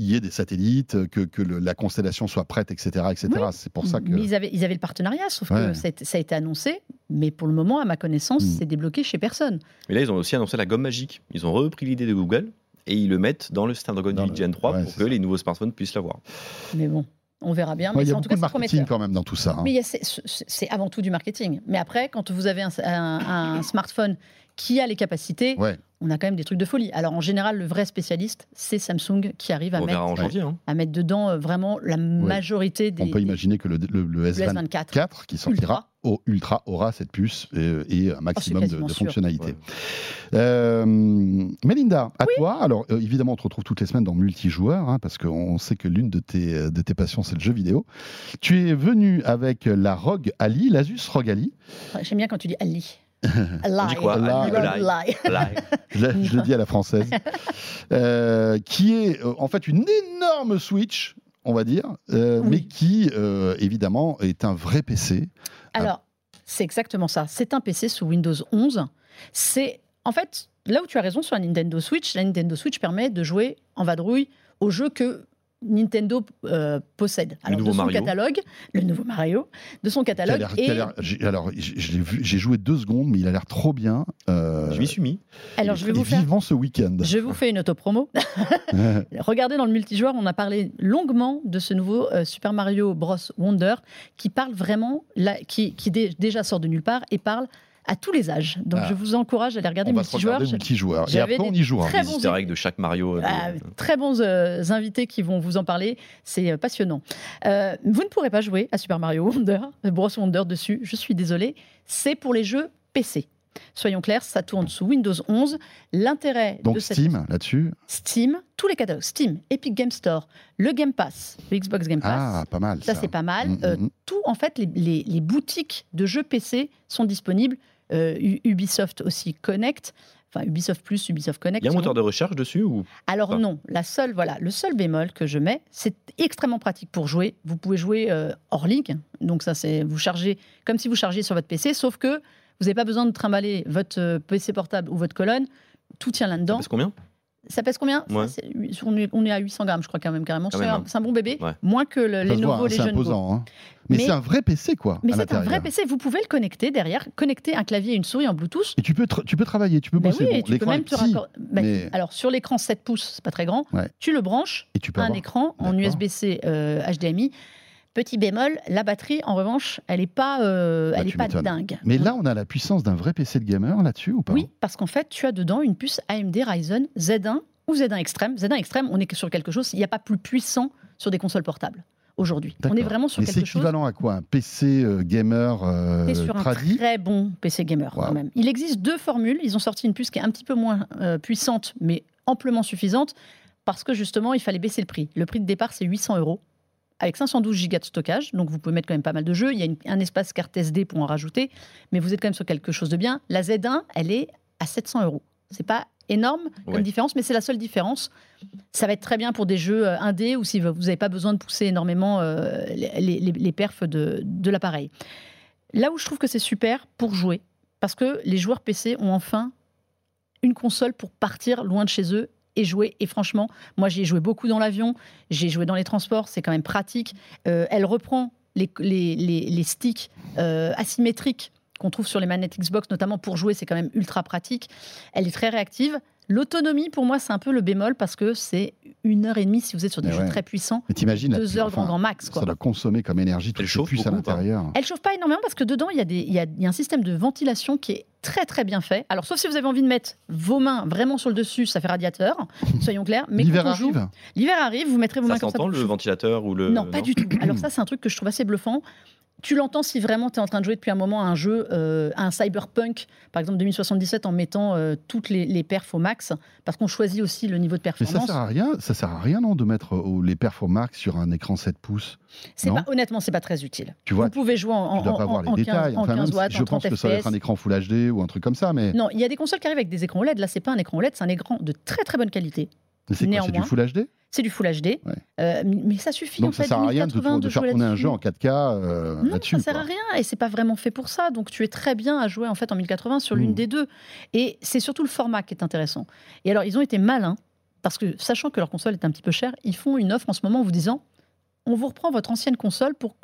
il y ait des satellites, que, que le- la constellation soit prête, etc., etc. Oui. C'est pour ça que. Mais ils avaient, ils avaient le partenariat, sauf Ouais. que ça a, été, ça a été annoncé. Mais pour le moment, à ma connaissance, Mm. c'est débloqué chez personne. Mais là, ils ont aussi annoncé la gomme magique. Ils ont repris l'idée de Google et ils le mettent dans le Snapdragon Dans 8 le- Gen 3 ouais, pour que ça. les nouveaux smartphones puissent l'avoir. Mais bon, on verra bien. Ouais, mais il y c'est- a en tout cas, de marketing quand même dans tout ça. hein. Mais c'est- avant tout du marketing. Mais après, quand vous avez un, un- un smartphone qui a les capacités, Ouais. On a quand même des trucs de folie. Alors en général, le vrai spécialiste, c'est Samsung qui arrive à mettre, janvier. hein. à mettre dedans euh, vraiment la majorité des. On peut imaginer que le, le- le des- S24 le S24. 4 qui sortira au Ultra aura cette puce et, et un maximum de, fonctionnalités. Ouais. Euh, Mélinda, à toi. Alors euh, évidemment, on te retrouve toutes les semaines dans multijoueur hein, parce qu'on sait que l'une de tes, de tes passions c'est le jeu vidéo. Tu es venu avec la ROG Ali, l'Asus ROG Ali. J'aime bien quand tu dis Ali. Dit quoi? Lie. Là, Je, le- je le dis à la française. Euh, qui est euh, en fait une énorme Switch, on va dire, euh, Oui. mais qui euh, évidemment est un vrai PC. Alors, c'est exactement ça. C'est un PC sous Windows 11. C'est en fait là où tu as raison sur la Nintendo Switch. La Nintendo Switch permet de jouer en vadrouille aux jeux que Nintendo euh, possède. Alors nouveau de son Mario. catalogue, le nouveau Mario, de son catalogue l'air- qui a et l'air- alors, j'ai je l'ai vu- j'ai joué deux secondes, mais il a l'air trop bien. Euh, je m'y suis mis. alors je vais vous faire vivant ce week-end. je vous fais une autopromo. Regardez dans le multijoueur, on a parlé longuement de ce nouveau euh, Super Mario Bros Wonder qui parle vraiment, là, qui, qui dé- déjà sort de nulle part et parle à tous les âges. Donc Ah. je vous encourage à aller regarder multijoueur. multijoueur. Et après, on y jouera. très Les bons easter eggs de chaque Mario. euh, de- Ah, très bons euh, invités qui vont vous en parler. C'est euh, passionnant. Euh, vous ne pourrez pas jouer à Super Mario Wonder, euh, Bros Wonder dessus. Je suis désolée. C'est pour les jeux PC. Soyons clairs, ça tourne sous Windows 11. L'intérêt de cette Steam, là-dessus. Steam, tous les catalogues, Steam, Epic Game Store, le Game Pass, le Xbox Game Pass. Ah, pas mal. ça, Ça, c'est pas mal. Mm, Euh, mm, mm. tout, en fait, les, les- les boutiques de jeux PC sont disponibles. Euh, Ubisoft aussi Connect. enfin Ubisoft Plus, Ubisoft Connect. Il y a un moteur de recherche dessus ou Alors non, la seule, voilà, le seul bémol que je mets, c'est extrêmement pratique pour jouer. Vous pouvez jouer euh, hors ligne, donc ça c'est vous chargez comme si vous chargiez sur votre PC, sauf que vous n'avez pas besoin de trimballer votre euh, PC portable ou votre colonne. Tout tient là-dedans. Parce combien? Ça pèse combien Ça, Ouais. c'est- on, est, on est à 800 grammes, je crois quand même carrément. C'est un, hein. c'est un bon bébé, Ouais. moins que le, les nouveaux, les jeunes imposant. hein. Mais, Mais- c'est un vrai PC, quoi. Mais c'est un vrai PC. Vous pouvez le connecter derrière, connecter un clavier et une souris en Bluetooth. Et tu peux, tra- tu peux travailler, tu peux Ben bosser. oui, Bon, et tu peux même te petit, raccorder. Mais- Alors sur l'écran 7 pouces, c'est pas très grand. Ouais. Tu le branches, et tu peux un avoir... écran en. USB-C euh, HDMI. Petit bémol, la batterie, en revanche, elle n'est pas, euh, Bah, elle est pas dingue. Mais là, on a la puissance d'un vrai PC de gamer là-dessus ou pas Oui, parce qu'en fait, tu as dedans une puce AMD Ryzen Z1 ou Z1 Extreme. Z1 Extreme, on est sur quelque chose, il n'y a pas plus puissant sur des consoles portables aujourd'hui. On est vraiment sur Mais c'est quelque chose. équivalent à quoi Un PC euh, gamer euh, T'es sur un très bon PC gamer Wow. quand même. Il existe deux formules. Ils ont sorti une puce qui est un petit peu moins euh, puissante, mais amplement suffisante, parce que justement, il fallait baisser le prix. Le prix de départ, c'est 800 euros, avec 512 gigas de stockage. Donc, vous pouvez mettre quand même pas mal de jeux. Il y a une- un espace carte SD pour en rajouter, mais vous êtes quand même sur quelque chose de bien. La Z1, elle est à 700 euros. C'est pas énorme comme Ouais. différence, mais c'est la seule différence. Ça va être très bien pour des jeux euh, indés ou si vous n'avez pas besoin de pousser énormément euh, les, les- les perfs de, de l'appareil. Là où je trouve que c'est super pour jouer, parce que les joueurs PC ont enfin une console pour partir loin de chez eux et jouer. Et franchement, moi j'y ai joué beaucoup dans l'avion, j'ai joué dans les transports, c'est quand même pratique. Euh, elle reprend les, les- les- les sticks euh, asymétriques qu'on trouve sur les manettes Xbox, notamment pour jouer, c'est quand même ultra pratique. Elle est très réactive. L'autonomie, pour moi, c'est un peu le bémol parce que c'est une heure et demie si vous êtes sur des Mais jeux ouais. très puissants, Mais t'imagines deux heures enfin, grand grand max. Quoi. Ça doit consommer comme énergie cette chauffe puce à l'intérieur. Elle chauffe pas énormément parce que dedans, il y, a des- il y a- il y a un système de ventilation qui est très très bien fait. Alors, sauf si vous avez envie de mettre vos mains vraiment sur le dessus, ça fait radiateur, soyons clairs. Mais L'hiver quand on joue- arrive L'hiver arrive, vous mettrez vos Ça mains comme ça. s'entend pour le ventilateur ou le Non, pas du tout. Alors ça, c'est un truc que je trouve assez bluffant. Tu l'entends si vraiment tu es en train de jouer depuis un moment à un jeu, euh, à un cyberpunk, par exemple 2077, en mettant euh, toutes les, les perfs au max, parce qu'on choisit aussi le niveau de Mais ça performance. sert à rien, ça sert à rien non de mettre euh, les Performax sur un écran 7 pouces. C'est pas, honnêtement, c'est pas très utile. Tu vois, vous pouvez jouer en, tu pas en- voir les en 15, détails. en Enfin, 15 même si watts, je en pense 30 que ça va être un écran Full HD ou un truc comme ça, mais, Non, il y a des consoles qui arrivent avec des écrans OLED. Là, c'est pas un écran OLED, c'est un écran de très très bonne qualité. C'est quoi C'est du Full HD C'est du Full HD, Ouais. Euh, mais ça suffit en Donc ça fait. sert à rien de, 1080 de faire tourner un jeu en 4K euh, Non, ça sert quoi. à rien et c'est pas vraiment fait pour ça. Donc tu es très bien à jouer en fait en 1080 sur l'une Mm. des deux. Et c'est surtout le format qui est intéressant. Et alors ils ont été malins parce que sachant que leur console est un petit peu chère, ils font une offre en ce moment en vous disant on vous reprend votre ancienne console pour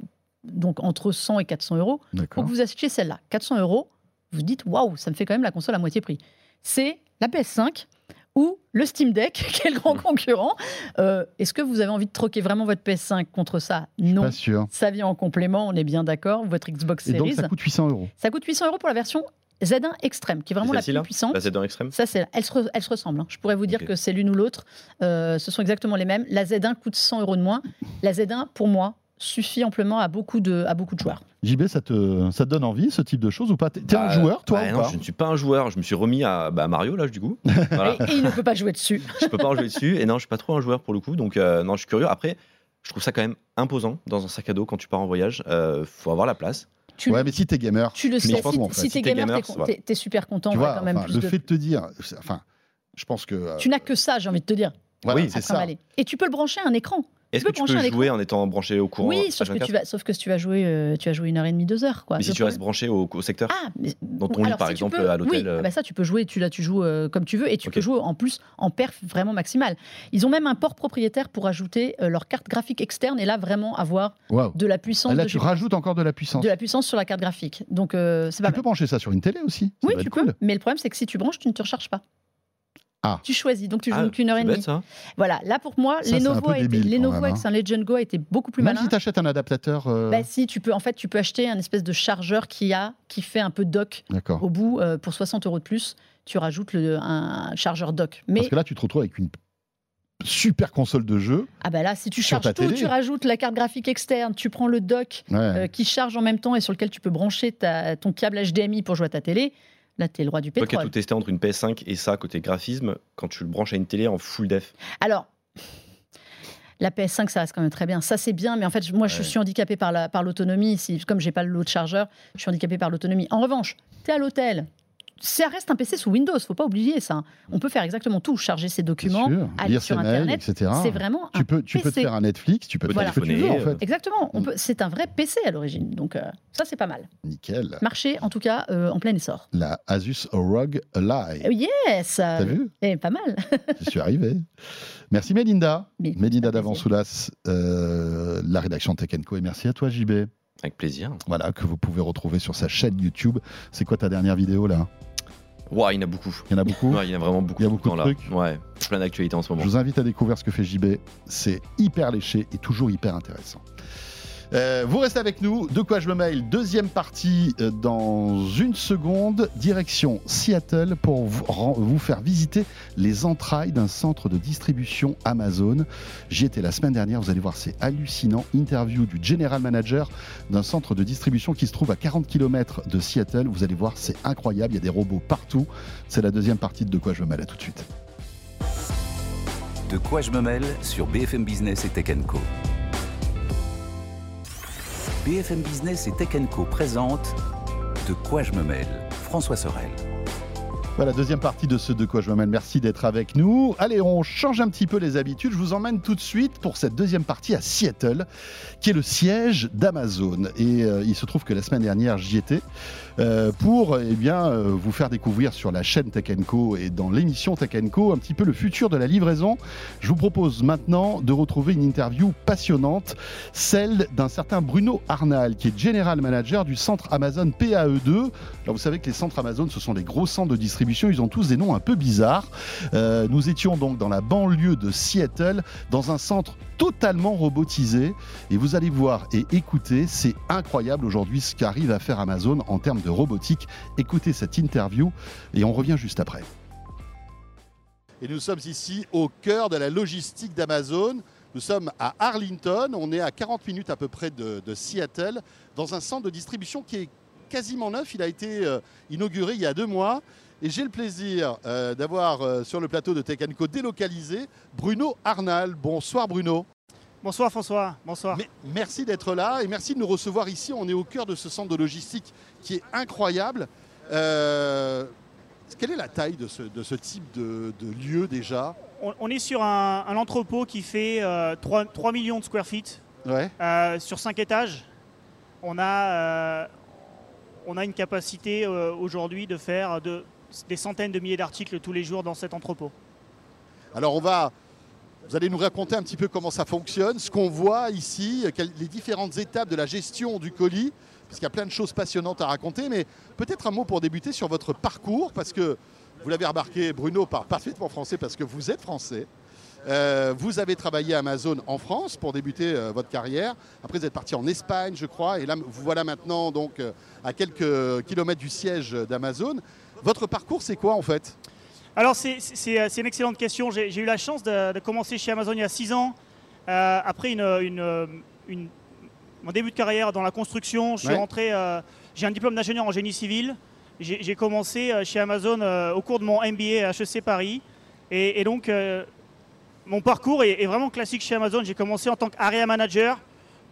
donc entre 100 et 400 euros pour que vous achetiez celle-là. 400 euros, vous dites waouh, ça me fait quand même la console à moitié prix. C'est la PS5 ou le Steam Deck, le grand concurrent. Euh, Est-ce que vous avez envie de troquer vraiment votre PS5 contre ça? Non. Pas sûr. Ça vient en complément, on est bien d'accord. Votre Xbox Et donc Series. ça coûte 800 euros. Ça coûte 800 euros pour la version Z1 Extreme, qui est vraiment la plus là puissante. La Z1 Extreme Ça, c'est, elle, se, re- elle se ressemble. hein. Je pourrais vous dire que c'est l'une ou l'autre. Euh, ce sont exactement les mêmes. La Z1 coûte 100 euros de moins. La Z1, pour moi, suffit amplement à beaucoup de, à beaucoup de joueurs. JB, ça te, ça te donne envie ce type de choses ou pas? T'es un Bah, joueur, toi bah ou non, pas? je ne suis pas un joueur. Je me suis remis à bah, Mario, là, du coup. Voilà. Et, et il ne peut pas jouer dessus. je peux pas en jouer dessus. Et non, je suis pas trop un joueur pour le coup. Donc, euh, non, je suis curieux. Après, je trouve ça quand même imposant dans un sac à dos quand tu pars en voyage. Euh, faut avoir la place. Tu, Ouais, mais si t'es gamer, tu le sais. Si, si si t'es gamer, t'es, super content. tu vois, quand même enfin, plus le de- fait de te dire, enfin, je pense que. euh, Tu n'as que ça, j'ai envie de te dire. voilà, Oui, c'est ça. Et tu peux le brancher à un écran. Est-ce que tu peux jouer en étant branché au courant oui, sauf que, H24? tu vas, sauf que si tu vas jouer, euh, tu vas jouer une heure et demie, deux heures. Quoi. Mais si tu restes branché au, au secteur Ah, mais, Dans ton lit, par si exemple, peux- à l'hôtel, Oui, euh. ah bah ça, tu peux jouer, tu, là, tu joues euh, comme tu veux et tu peux jouer en plus en perf vraiment maximale. Ils ont même un port propriétaire pour ajouter euh, leur carte graphique externe et là, vraiment avoir de la puissance, Ah, Là, de, tu rajoutes encore de la puissance. de la puissance sur la carte graphique. Donc, euh, c'est pas Tu mal. peux brancher ça sur une télé aussi. Ça Oui, tu peux. Mais le problème, c'est que si tu branches, tu ne te recharges pas. Ah. Tu choisis, donc tu joues Ah, qu'une heure et demie. Voilà, là pour moi, Ça, c'est un Lenovo, débile, Lenovo avec un Legend Go a été beaucoup plus Même malin. si tu achètes un adaptateur. euh, Bah, si, tu peux, en fait, tu peux acheter un espèce de chargeur qui a, qui fait un peu dock au bout euh, pour 60 euros de plus. Tu rajoutes le, un chargeur dock. Mais Parce que là, tu te retrouves avec une super console de jeu. ah bah là, si tu charges tout, télé. tu rajoutes la carte graphique externe, tu prends le dock Ouais. euh, qui charge en même temps et sur lequel tu peux brancher ta- ton câble HDMI pour jouer à ta télé. Là, t'es le roi du Toi qui as pétrole. tout testé entre une PS5 et ça, côté graphisme, quand tu le branches à une télé en full def, Alors, la PS5, ça reste quand même très bien. Ça, c'est bien, mais en fait, moi, je suis handicapé par la- par l'autonomie. si, comme j'ai pas le lot de chargeur, je suis handicapé par l'autonomie. En revanche, tu es à l'hôtel, ça reste un PC sous Windows, faut pas oublier ça. On peut faire exactement tout, charger ses documents, sûr. aller Lire sur ses mails, Internet. etc. C'est vraiment un Tu peux, tu peux te faire un Netflix, tu peux Voilà. faire ce que tu veux en fait. Exactement, on peut- c'est un vrai PC à l'origine, donc euh, ça c'est pas mal. Nickel. Marché en tout cas euh, en plein essor. La Asus ROG Ally. Oh, yes T'as vu? Eh, Pas mal. Je suis arrivé. Merci Mélinda. Mélinda un d'Avansoulas, euh, la rédaction Tech Co. Et merci à toi JB. Avec plaisir. Voilà, que vous pouvez retrouver sur sa chaîne YouTube. C'est quoi ta dernière vidéo là? Ouah, il y en a beaucoup. Il y en a beaucoup? Ouais, il y en a vraiment beaucoup. Il y a beaucoup de là. trucs? Ouais, plein d'actualités en ce moment. Je vous invite à découvrir ce que fait JB. C'est hyper léché et toujours hyper intéressant. Euh, vous restez avec nous. De quoi je me mail Deuxième partie euh, dans une seconde. Direction Seattle pour vous, faire visiter les entrailles d'un centre de distribution Amazon. J'y étais la semaine dernière. Vous allez voir, c'est hallucinant. Interview du general manager d'un centre de distribution qui se trouve à 40 km de Seattle. Vous allez voir, c'est incroyable. Il y a des robots partout. C'est la deuxième partie de De quoi je me mêle. À tout de suite. De quoi je me mêle sur BFM Business et Tech Co. BFM Business et Tech Co présente De quoi je me mêle François Sorel. Voilà, deuxième partie de ce De quoi je m'amène. Merci d'être avec nous. Allez, on change un petit peu les habitudes. Je vous emmène tout de suite pour cette deuxième partie à Seattle, qui est le siège d'Amazon. Et euh, il se trouve que la semaine dernière, j'y étais euh, pour eh bien, euh, vous faire découvrir sur la chaîne Tech Co et dans l'émission Tech Co un petit peu le futur de la livraison. Je vous propose maintenant de retrouver une interview passionnante, celle d'un certain Bruno Arnal, qui est General Manager du centre Amazon PAE2. Alors vous savez que les centres Amazon, ce sont les gros centres de distribution. Ils ont tous des noms un peu bizarres. Euh, nous étions donc dans la banlieue de Seattle, dans un centre totalement robotisé. Et vous allez voir et écouter, c'est incroyable aujourd'hui ce qu'arrive à faire Amazon en termes de robotique. Écoutez cette interview et on revient juste après. Et nous sommes ici au cœur de la logistique d'Amazon. Nous sommes à Arlington, on est à 40 minutes à peu près de, Seattle, dans un centre de distribution qui est quasiment neuf. Il a été euh, inauguré il y a deux mois. Et j'ai le plaisir euh, d'avoir euh, sur le plateau de Tech Co délocalisé Bruno Arnal. Bonsoir Bruno. Bonsoir François, bonsoir. Mais merci d'être là et merci de nous recevoir ici. On est au cœur de ce centre de logistique qui est incroyable. Euh, quelle est la taille de ce, de ce type de, de lieu déjà? On, on est sur un, un entrepôt qui fait euh, 3, 3 millions de square feet Ouais. sur 5 étages. On a, on a une capacité aujourd'hui de faire de- des centaines de milliers d'articles tous les jours dans cet entrepôt. Alors on va, vous allez nous raconter un petit peu comment ça fonctionne, ce qu'on voit ici, les différentes étapes de la gestion du colis, parce qu'il y a plein de choses passionnantes à raconter, mais peut-être un mot pour débuter sur votre parcours, parce que vous l'avez remarqué, Bruno parle parfaitement français parce que vous êtes français. Euh, vous avez travaillé Amazon en France pour débuter euh, votre carrière. Après, vous êtes parti en Espagne, je crois, et là, vous voilà maintenant donc euh, à quelques kilomètres du siège d'Amazon. Votre parcours, c'est quoi en fait? Alors c'est- c'est une excellente question. J'ai eu la chance de, de commencer chez Amazon il y a 6 ans. Euh, après une, une- une- mon début de carrière dans la construction, je suis Ouais. rentré, euh, j'ai un diplôme d'ingénieur en génie civil. J'ai commencé euh, chez Amazon euh, au cours de mon MBA à HEC Paris. Et, et donc euh, mon parcours est, est vraiment classique chez Amazon. J'ai commencé en tant qu'area manager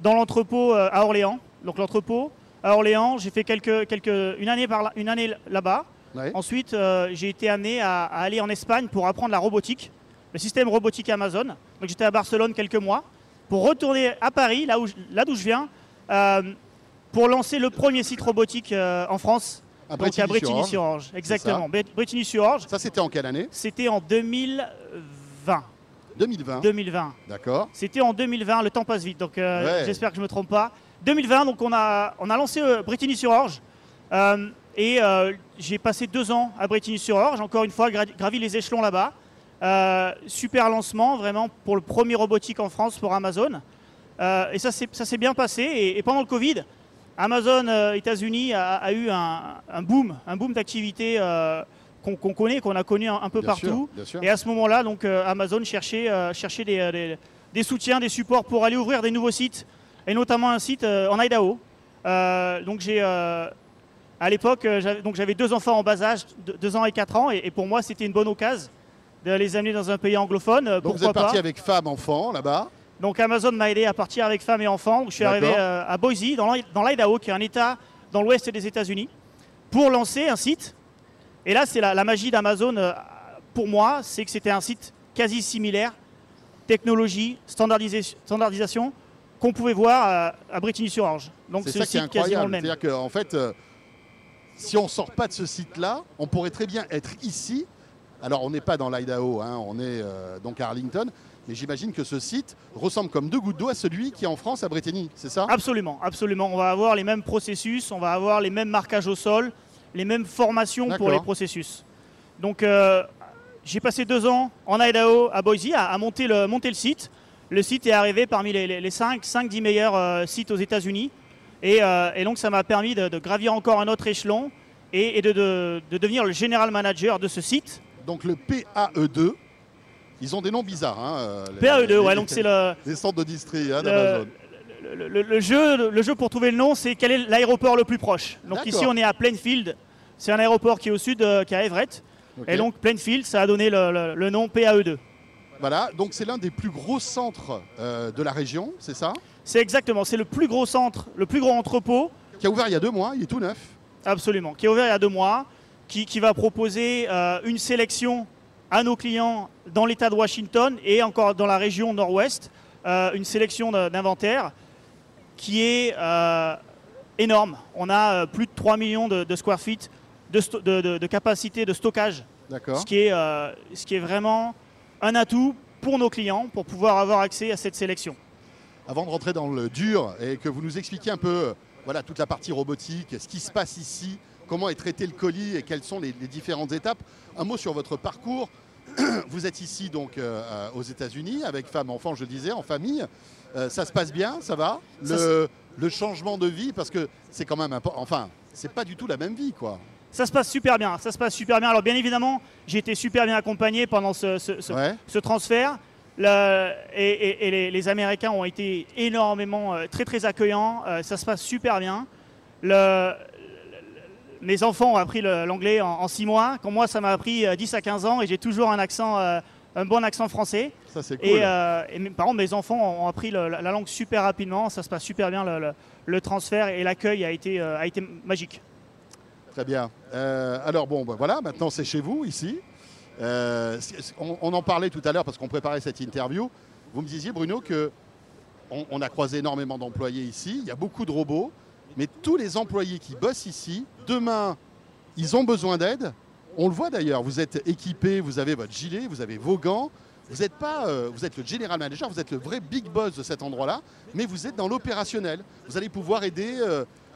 dans l'entrepôt euh, à Orléans. Donc l'entrepôt à Orléans, j'ai fait quelques, quelques, une année, par là- une année là-bas. Ouais. Ensuite, euh, j'ai été amené à, à aller en Espagne pour apprendre la robotique, le système robotique Amazon. Donc j'étais à Barcelone quelques mois pour retourner à Paris, là où je- là d'où je viens, euh, pour lancer le premier site robotique euh, en France, À donc à Bretigny-sur-Orge. Bretigny-sur-Orge. Exactement, Bre- Bretigny-sur-Orge. Ça, c'était en quelle année? C'était en 2020. 2020. 2020. D'accord. C'était en 2020, le temps passe vite, donc Ouais. j'espère que je ne me trompe pas. 2020, donc on a, on a lancé Bretigny-sur-Orge. Euh, et j'ai passé deux ans à Bretigny-sur-Orge, encore une fois, gra- gravi les échelons là-bas. Euh, super lancement, vraiment, pour le premier robotique en France pour Amazon. Euh, et ça s'est bien passé. Et, et pendant le Covid, Amazon euh, États-Unis a, a eu un, un boom, un boom d'activité qu'on connaît, qu'on a connu un, un peu Bien partout. sûr, bien sûr. Et à ce moment-là, donc Amazon cherchait, cherchait des, des- des soutiens, des supports pour aller ouvrir des nouveaux sites, et notamment un site en Idaho. Donc j'ai, à l'époque, euh, j'avais, deux enfants en bas âge, de- deux ans et quatre ans, et, et pour moi c'était une bonne occasion de les amener dans un pays anglophone. euh, Donc vous êtes parti pas. avec femme, enfant, là-bas. Donc Amazon m'a aidé à partir avec femme et enfants. Donc, je suis arrivé euh, à Boise, dans l'I- dans l'Idaho, qui est un État dans l'ouest des États-Unis, pour lancer un site Et là, c'est la, la magie d'Amazon, euh, pour moi, c'est que c'était un site quasi similaire, technologie, standardisation, qu'on pouvait voir à, à Bretigny-sur-Orge. Donc C'est c'est ça le qui est site quasiment le incroyable. même. C'est-à-dire qu'en fait, euh, si on sort pas de ce site-là, on pourrait très bien être ici. Alors, on n'est pas dans l'Idaho, hein, on est euh, donc à Arlington. Mais j'imagine que ce site ressemble comme deux gouttes d'eau à celui qui est en France à Bretigny, c'est ça? Absolument, absolument. On va avoir les mêmes processus, on va avoir les mêmes marquages au sol, les mêmes formations pour les processus. Donc, euh, j'ai passé deux ans en Idaho, à Boise, à, à monter, le, monter le site. Le site est arrivé parmi les, les, les 5, 10 meilleurs euh, sites aux États-Unis. Et, euh, et donc, ça m'a permis de, de gravir encore un autre échelon et, et de, de- de devenir le général manager de ce site. Donc le PAE2, ils ont des noms bizarres. Hein, euh, les- PAE2, les- ouais, donc c'est le, Les centres de distri hein, le, d'Amazon. le- le- le jeu, le jeu pour trouver le nom, c'est quel est l'aéroport le plus proche. Donc ici, on est à Plainfield. C'est un aéroport qui est au sud, euh, qui est à Everett. Et donc Plainfield, ça a donné le, le- le nom PAE2. Voilà, donc c'est l'un des plus gros centres euh, de la région, c'est ça? C'est exactement, c'est le plus gros centre, le plus gros entrepôt, Qui a ouvert il y a deux mois, il est tout neuf. absolument, qui est ouvert il y a deux mois, qui, qui va proposer euh, une sélection à nos clients dans l'État de Washington et encore dans la région nord-ouest, euh, une sélection d'inventaire qui est énorme. On a plus de 3 millions de, de square feet de, capacité de stockage, D'accord. ce qui, est, ce qui est vraiment un atout pour nos clients pour pouvoir avoir accès à cette sélection. Avant de rentrer dans le dur et que vous nous expliquiez un peu euh, voilà, toute la partie robotique, ce qui se passe ici, comment est traité le colis et quelles sont les, les différentes étapes, un mot sur votre parcours. Vous êtes ici donc euh, aux États-Unis avec femme, enfant, je disais, en famille. Euh, ça se passe bien, ça va? Ça le changement de vie, parce que c'est quand même important. Enfin, c'est pas du tout la même vie, quoi. Ça se passe super bien, ça se passe super bien. Alors bien évidemment, j'ai été super bien accompagné pendant ce, ce- ce- Ouais. ce transfert. Le- et et- et les, les Américains ont été énormément, euh, très très accueillants. Euh, ça se passe super bien. Le- le- mes enfants ont appris l'anglais en, en six mois, quand moi ça m'a appris euh, 10 à 15 ans et j'ai toujours un accent, euh, un bon accent français. Ça, c'est cool. Et, et mes, par contre, mes enfants ont appris le- la, la langue super rapidement. Ça se passe super bien. Le, transfert et l'accueil a été, a été magique. Très bien. Euh, alors bon, bah, voilà, maintenant c'est chez vous ici. Euh, on, en parlait tout à l'heure parce qu'on préparait cette interview. Vous me disiez Bruno que on, a croisé énormément d'employés ici. Il y a beaucoup de robots, mais tous les employés qui bossent ici, demain, ils ont besoin d'aide. On le voit d'ailleurs. Vous êtes équipé, vous avez votre gilet, vous avez vos gants. Vous n'êtes pas, euh, vous êtes le general manager, vous êtes le vrai big boss de cet endroit-là, mais vous êtes dans l'opérationnel. Vous allez pouvoir aider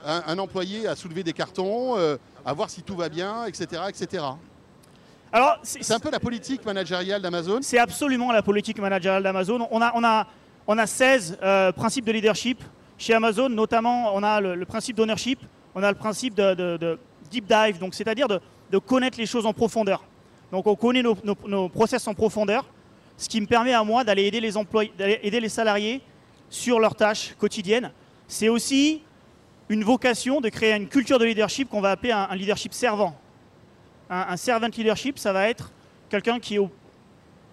un, un employé à soulever des cartons, euh, à voir si tout va bien, etc., etc. Alors, c'est- un peu la politique managériale d'Amazon. C'est absolument la politique managériale d'Amazon. On a, on, a, on a 16 euh, principes de leadership chez Amazon, notamment on a le, le principe d'ownership, on a le principe de, de- de deep dive, donc c'est-à-dire de, de connaître les choses en profondeur. Donc on connaît nos, nos- nos process en profondeur, ce qui me permet à moi d'aller aider les employés, d'aller aider les salariés sur leurs tâches quotidiennes. C'est aussi une vocation de créer une culture de leadership qu'on va appeler un, un leadership servant. Un, un servant leadership, ça va être quelqu'un qui est au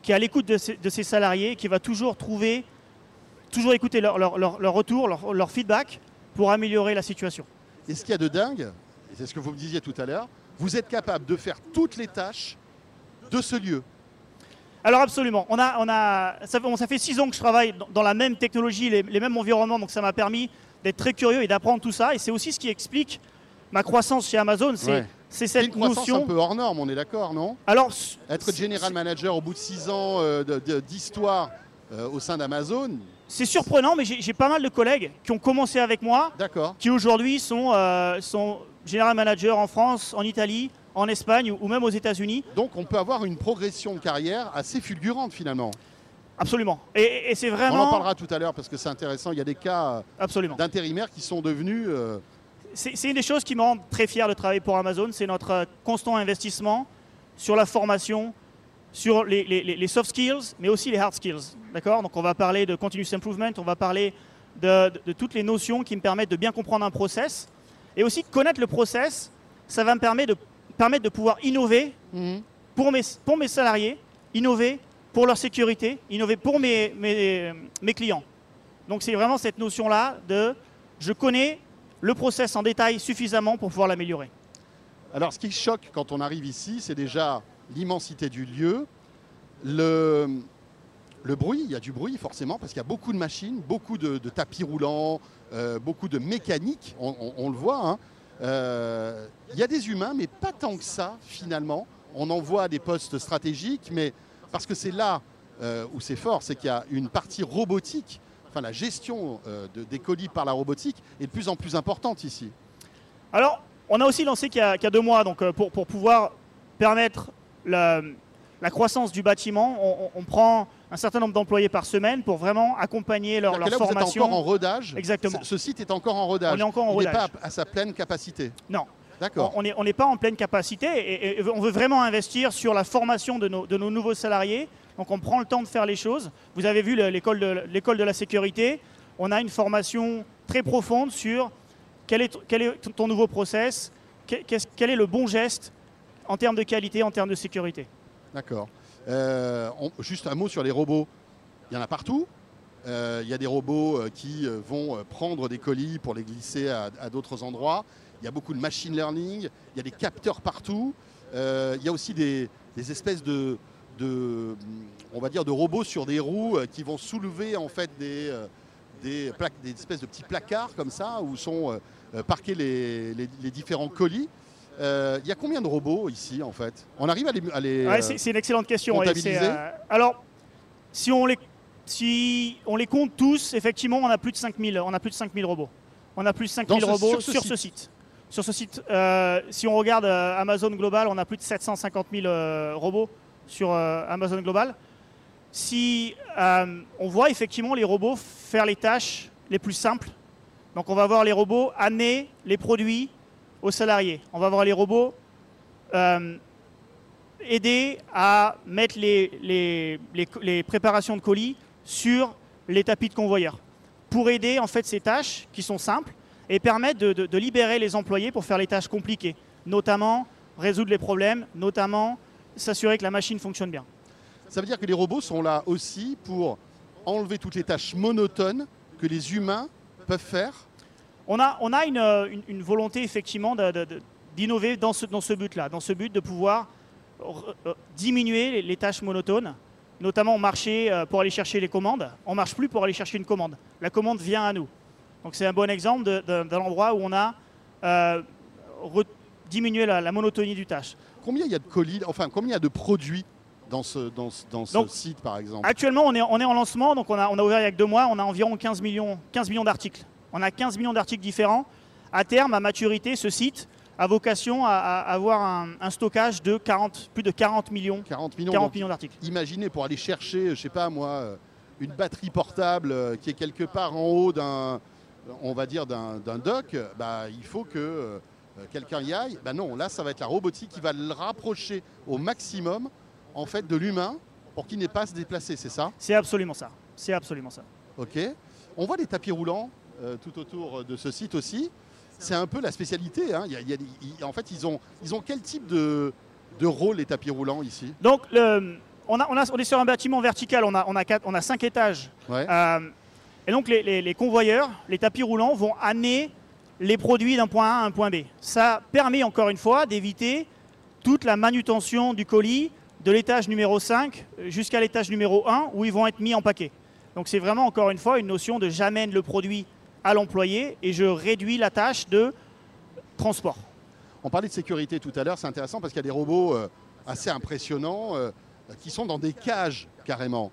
qui est à l'écoute de ses, de ses salariés, qui va toujours trouver, toujours écouter leur, leur- leur- leur retour, leur, feedback pour améliorer la situation. Et ce qu'il y a de dingue, et c'est ce que vous me disiez tout à l'heure, vous êtes capable de faire toutes les tâches de ce lieu. Alors absolument, on a, on a, ça, fait, bon, ça fait six ans que je travaille dans, dans la même technologie, les, les mêmes environnements, donc ça m'a permis d'être très curieux et d'apprendre tout ça. Et c'est aussi ce qui explique ma croissance chez Amazon, c'est Ouais. c'est C'est une cette croissance notion. un peu hors norme, on est d'accord, non? Alors, Être general manager au bout de six ans euh, d'histoire euh, au sein d'Amazon, c'est surprenant, mais j'ai pas mal de collègues qui ont commencé avec moi d'accord. qui aujourd'hui sont, euh, sont général manager en France, en Italie, en Espagne ou même aux États-Unis. Donc on peut avoir une progression de carrière assez fulgurante finalement. Absolument. Et, et c'est On en vraiment. parlera tout à l'heure parce que c'est intéressant. Il y a des cas euh, d'intérimaires qui sont devenus euh, C'est une des choses qui me rend très fier de travailler pour Amazon, c'est notre euh, constant investissement sur la formation, sur les, les- les- les soft skills, mais aussi les hard skills. D'accord? Donc on va parler de continuous improvement, on va parler de, de- de toutes les notions qui me permettent de bien comprendre un process. Et aussi connaître le process, ça va me permettre de, permettre de pouvoir innover pour mes, pour mes salariés, innover pour leur sécurité, innover pour mes, mes, clients. Donc c'est vraiment cette notion-là de je connais le process en détail suffisamment pour pouvoir l'améliorer. Alors, ce qui choque quand on arrive ici, c'est déjà l'immensité du lieu, le, le bruit. Il y a du bruit, forcément, parce qu'il y a beaucoup de machines, beaucoup de, tapis roulants, euh, beaucoup de mécanique, on, le voit. hein. Euh, il y a des humains, mais pas tant que ça, finalement. On en voit des postes stratégiques, mais parce que c'est là euh, où c'est fort, c'est qu'il y a une partie robotique, enfin la gestion euh, de- des colis par la robotique est de plus en plus importante ici. Alors, on a aussi lancé qu'il y a, qu'il y a deux mois, donc, euh, pour, pour pouvoir permettre la, la croissance du bâtiment, on, on- on prend un certain nombre d'employés par semaine pour vraiment accompagner leur, leur là, vous êtes formation. encore en rodage. Exactement. Ce ce site est encore en rodage. On est encore en Il n'est rodage. pas à, à sa pleine capacité. Non. On n'est on pas en pleine capacité et, et on veut vraiment investir sur la formation de nos, de nos nouveaux salariés. Donc on prend le temps de faire les choses. Vous avez vu le- l'école de, la sécurité. On a une formation très profonde sur quel est, quel est ton nouveau process, quel est le bon geste en termes de qualité, en termes de sécurité. D'accord. Euh, juste un mot sur les robots. Il y en a partout. Euh, il y a des robots euh, qui vont prendre des colis pour les glisser à, à d'autres endroits. Il y a beaucoup de machine learning. Il y a des capteurs partout. Euh, il y a aussi des, des espèces de, de, on va dire, de robots sur des roues euh, qui vont soulever en fait des, euh, des, plaques, des espèces de petits placards comme ça où sont parqués les, les- les différents colis. Euh, il y a combien de robots ici en fait? On arrive à les, à les, Ouais, c'est une excellente question. euh, alors, si on, les, si on les compte tous, effectivement, on a plus de 5000, on a plus de 5000 robots. On a plus de 5000 Dans ce- robots sur ce sur site. ce site. Sur ce site, euh, si on regarde euh, Amazon Global, on a plus de 750 000 euh, robots sur Amazon Global. Si on voit effectivement les robots faire les tâches les plus simples, donc on va voir les robots amener les produits aux salariés. On va voir les robots aider à mettre les préparations de colis sur les tapis de convoyeurs pour aider en fait ces tâches qui sont simples et permettre de, de- de libérer les employés pour faire les tâches compliquées, notamment résoudre les problèmes, notamment s'assurer que la machine fonctionne bien. Ça veut dire que les robots sont là aussi pour enlever toutes les tâches monotones que les humains peuvent faire? On a, on a une, euh, une- une volonté effectivement d'innover dans ce, dans ce but-là, dans ce but de pouvoir r- euh, diminuer les, les tâches monotones, notamment marcher euh, pour aller chercher les commandes. On ne marche plus pour aller chercher une commande. La commande vient à nous. Donc c'est un bon exemple d'un endroit où on a euh, diminué la, la monotonie du tâche. Combien il y a de colis, enfin combien il y a de produits dans ce, dans ce, dans ce Donc, site par exemple? Actuellement, on est, on est en lancement, donc on a, on a ouvert il y a que deux mois, on a environ 15 millions, 15 millions d'articles. On a 15 millions d'articles différents. À terme, à maturité, ce site a vocation à, à avoir un, un stockage de 40, plus de 40 millions, 40 millions. 40 donc, millions d'articles. imaginez pour aller chercher, je sais pas moi, une batterie portable euh, qui est quelque part en haut d'un, on va dire d'un dock, bah, il faut que euh, quelqu'un y aille. Bah non, là ça va être la robotique qui va le rapprocher au maximum en fait de l'humain pour qu'il n'ait pas à se déplacer, c'est ça? C'est absolument ça. C'est absolument ça. Ok. On voit des tapis roulants euh, tout autour de ce site aussi. C'est un peu la spécialité. hein. Il y a- il y a des- il- en fait, ils ont, ils ont quel type de, de rôle les tapis roulants ici? Donc, le- on, a, on, a- on est sur un bâtiment vertical, on a, on a, quatre- on a cinq étages. Ouais. Euh, et donc, les, convoyeurs, les tapis roulants vont amener les produits d'un point A à un point B. Ça permet encore une fois d'éviter toute la manutention du colis de l'étage numéro 5 jusqu'à l'étage numéro 1 où ils vont être mis en paquet. Donc c'est vraiment encore une fois une notion de j'amène le produit à l'employé et je réduis la tâche de transport. On parlait de sécurité tout à l'heure. C'est intéressant parce qu'il y a des robots euh, assez impressionnants euh, qui sont dans des cages carrément.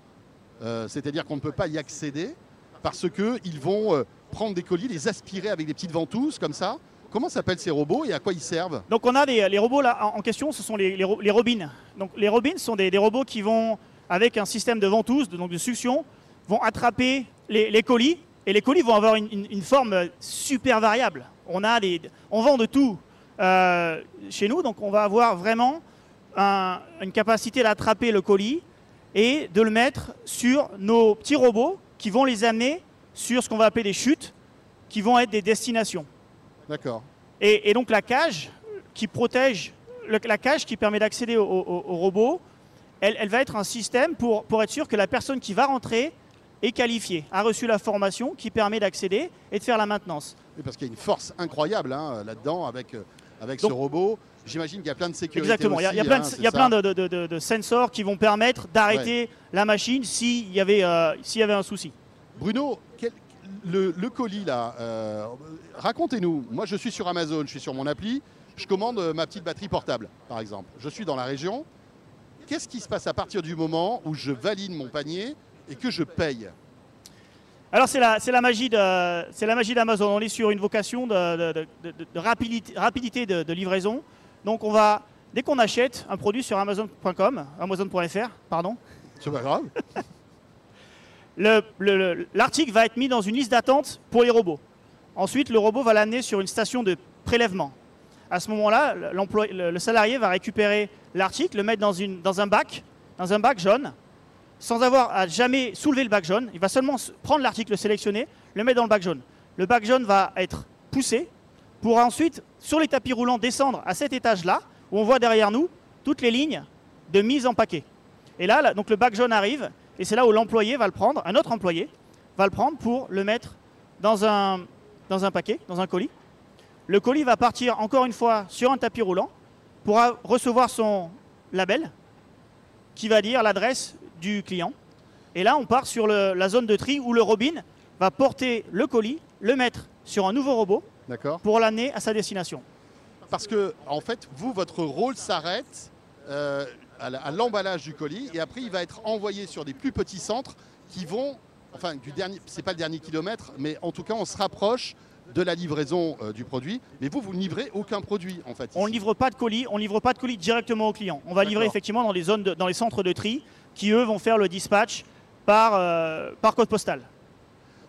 Euh, C'est-à-dire qu'on ne peut pas y accéder parce qu'ils vont euh, prendre des colis, les aspirer avec des petites ventouses comme ça. Comment s'appellent ces robots et à quoi ils servent? Donc on a les robots là en question, ce sont les, les, ro- les robins. Donc les robins sont des, robots qui vont, avec un système de ventouse, de, donc de succion, vont attraper les, colis. Et les colis vont avoir une, forme super variable. On, a on vend de tout euh, chez nous, donc on va avoir vraiment un- une capacité d'attraper le colis et de le mettre sur nos petits robots qui vont les amener sur ce qu'on va appeler des chutes, qui vont être des destinations. D'accord. Et, et donc la cage qui protège, le- la cage qui permet d'accéder au, au- au robot, elle, elle va être un système pour, pour être sûr que la personne qui va rentrer est qualifiée, a reçu la formation qui permet d'accéder et de faire la maintenance. Parce qu'il y a une force incroyable hein, là-dedans avec euh, avec Donc- ce robot. J'imagine qu'il y a plein de sécurité. Exactement, il y a, y plein, hein, de, c'est il y a ça plein de, de- de- de sensors qui vont permettre d'arrêter la machine s'il y, avait, euh, y avait un souci. Bruno, quel- le, le colis là, euh, racontez-nous. Moi, je suis sur Amazon, je suis sur mon appli, je commande euh, ma petite batterie portable, par exemple. Je suis dans la région. Qu'est-ce qui se passe à partir du moment où je valide mon panier et que je paye? Alors c'est la, magie d'Amazon. On est sur une vocation de, de- de- de- de rapidité, rapidité de, livraison. Donc on va, dès qu'on achète un produit sur Amazon.com, Amazon.fr, pardon, C'est pas grave. le- le- le- l'article va être mis dans une liste d'attente pour les robots. Ensuite, le robot va l'amener sur une station de prélèvement. À ce moment-là, le, le salarié va récupérer l'article, le mettre dans, une, dans un bac, dans un bac jaune, sans avoir à jamais soulever le bac jaune. Il va seulement prendre l'article sélectionné, le mettre dans le bac jaune. Le bac jaune va être poussé pour ensuite, sur les tapis roulants, descendre à cet étage-là, où on voit derrière nous toutes les lignes de mise en paquet. Et là, donc le bac jaune arrive, et c'est là où l'employé va le prendre, un autre employé va le prendre pour le mettre dans un, dans un paquet, dans un colis. Le colis va partir encore une fois sur un tapis roulant pour recevoir son label qui va dire l'adresse du client. Et là, on part sur le- la zone de tri où le Robin va porter le colis, le mettre sur un nouveau robot pour l'amener à sa destination. Parce que, en fait, vous, votre rôle s'arrête euh, à l'emballage du colis et après, il va être envoyé sur des plus petits centres qui vont, enfin, du dernier, c'est pas le dernier kilomètre, mais en tout cas, on se rapproche de la livraison euh, du produit. Mais vous, vous ne livrez aucun produit, en fait. On ne livre pas de colis, on livre pas de colis directement au client. On va livrer effectivement dans les zones, de- dans les centres de tri, qui eux vont faire le dispatch par, euh, par code postal.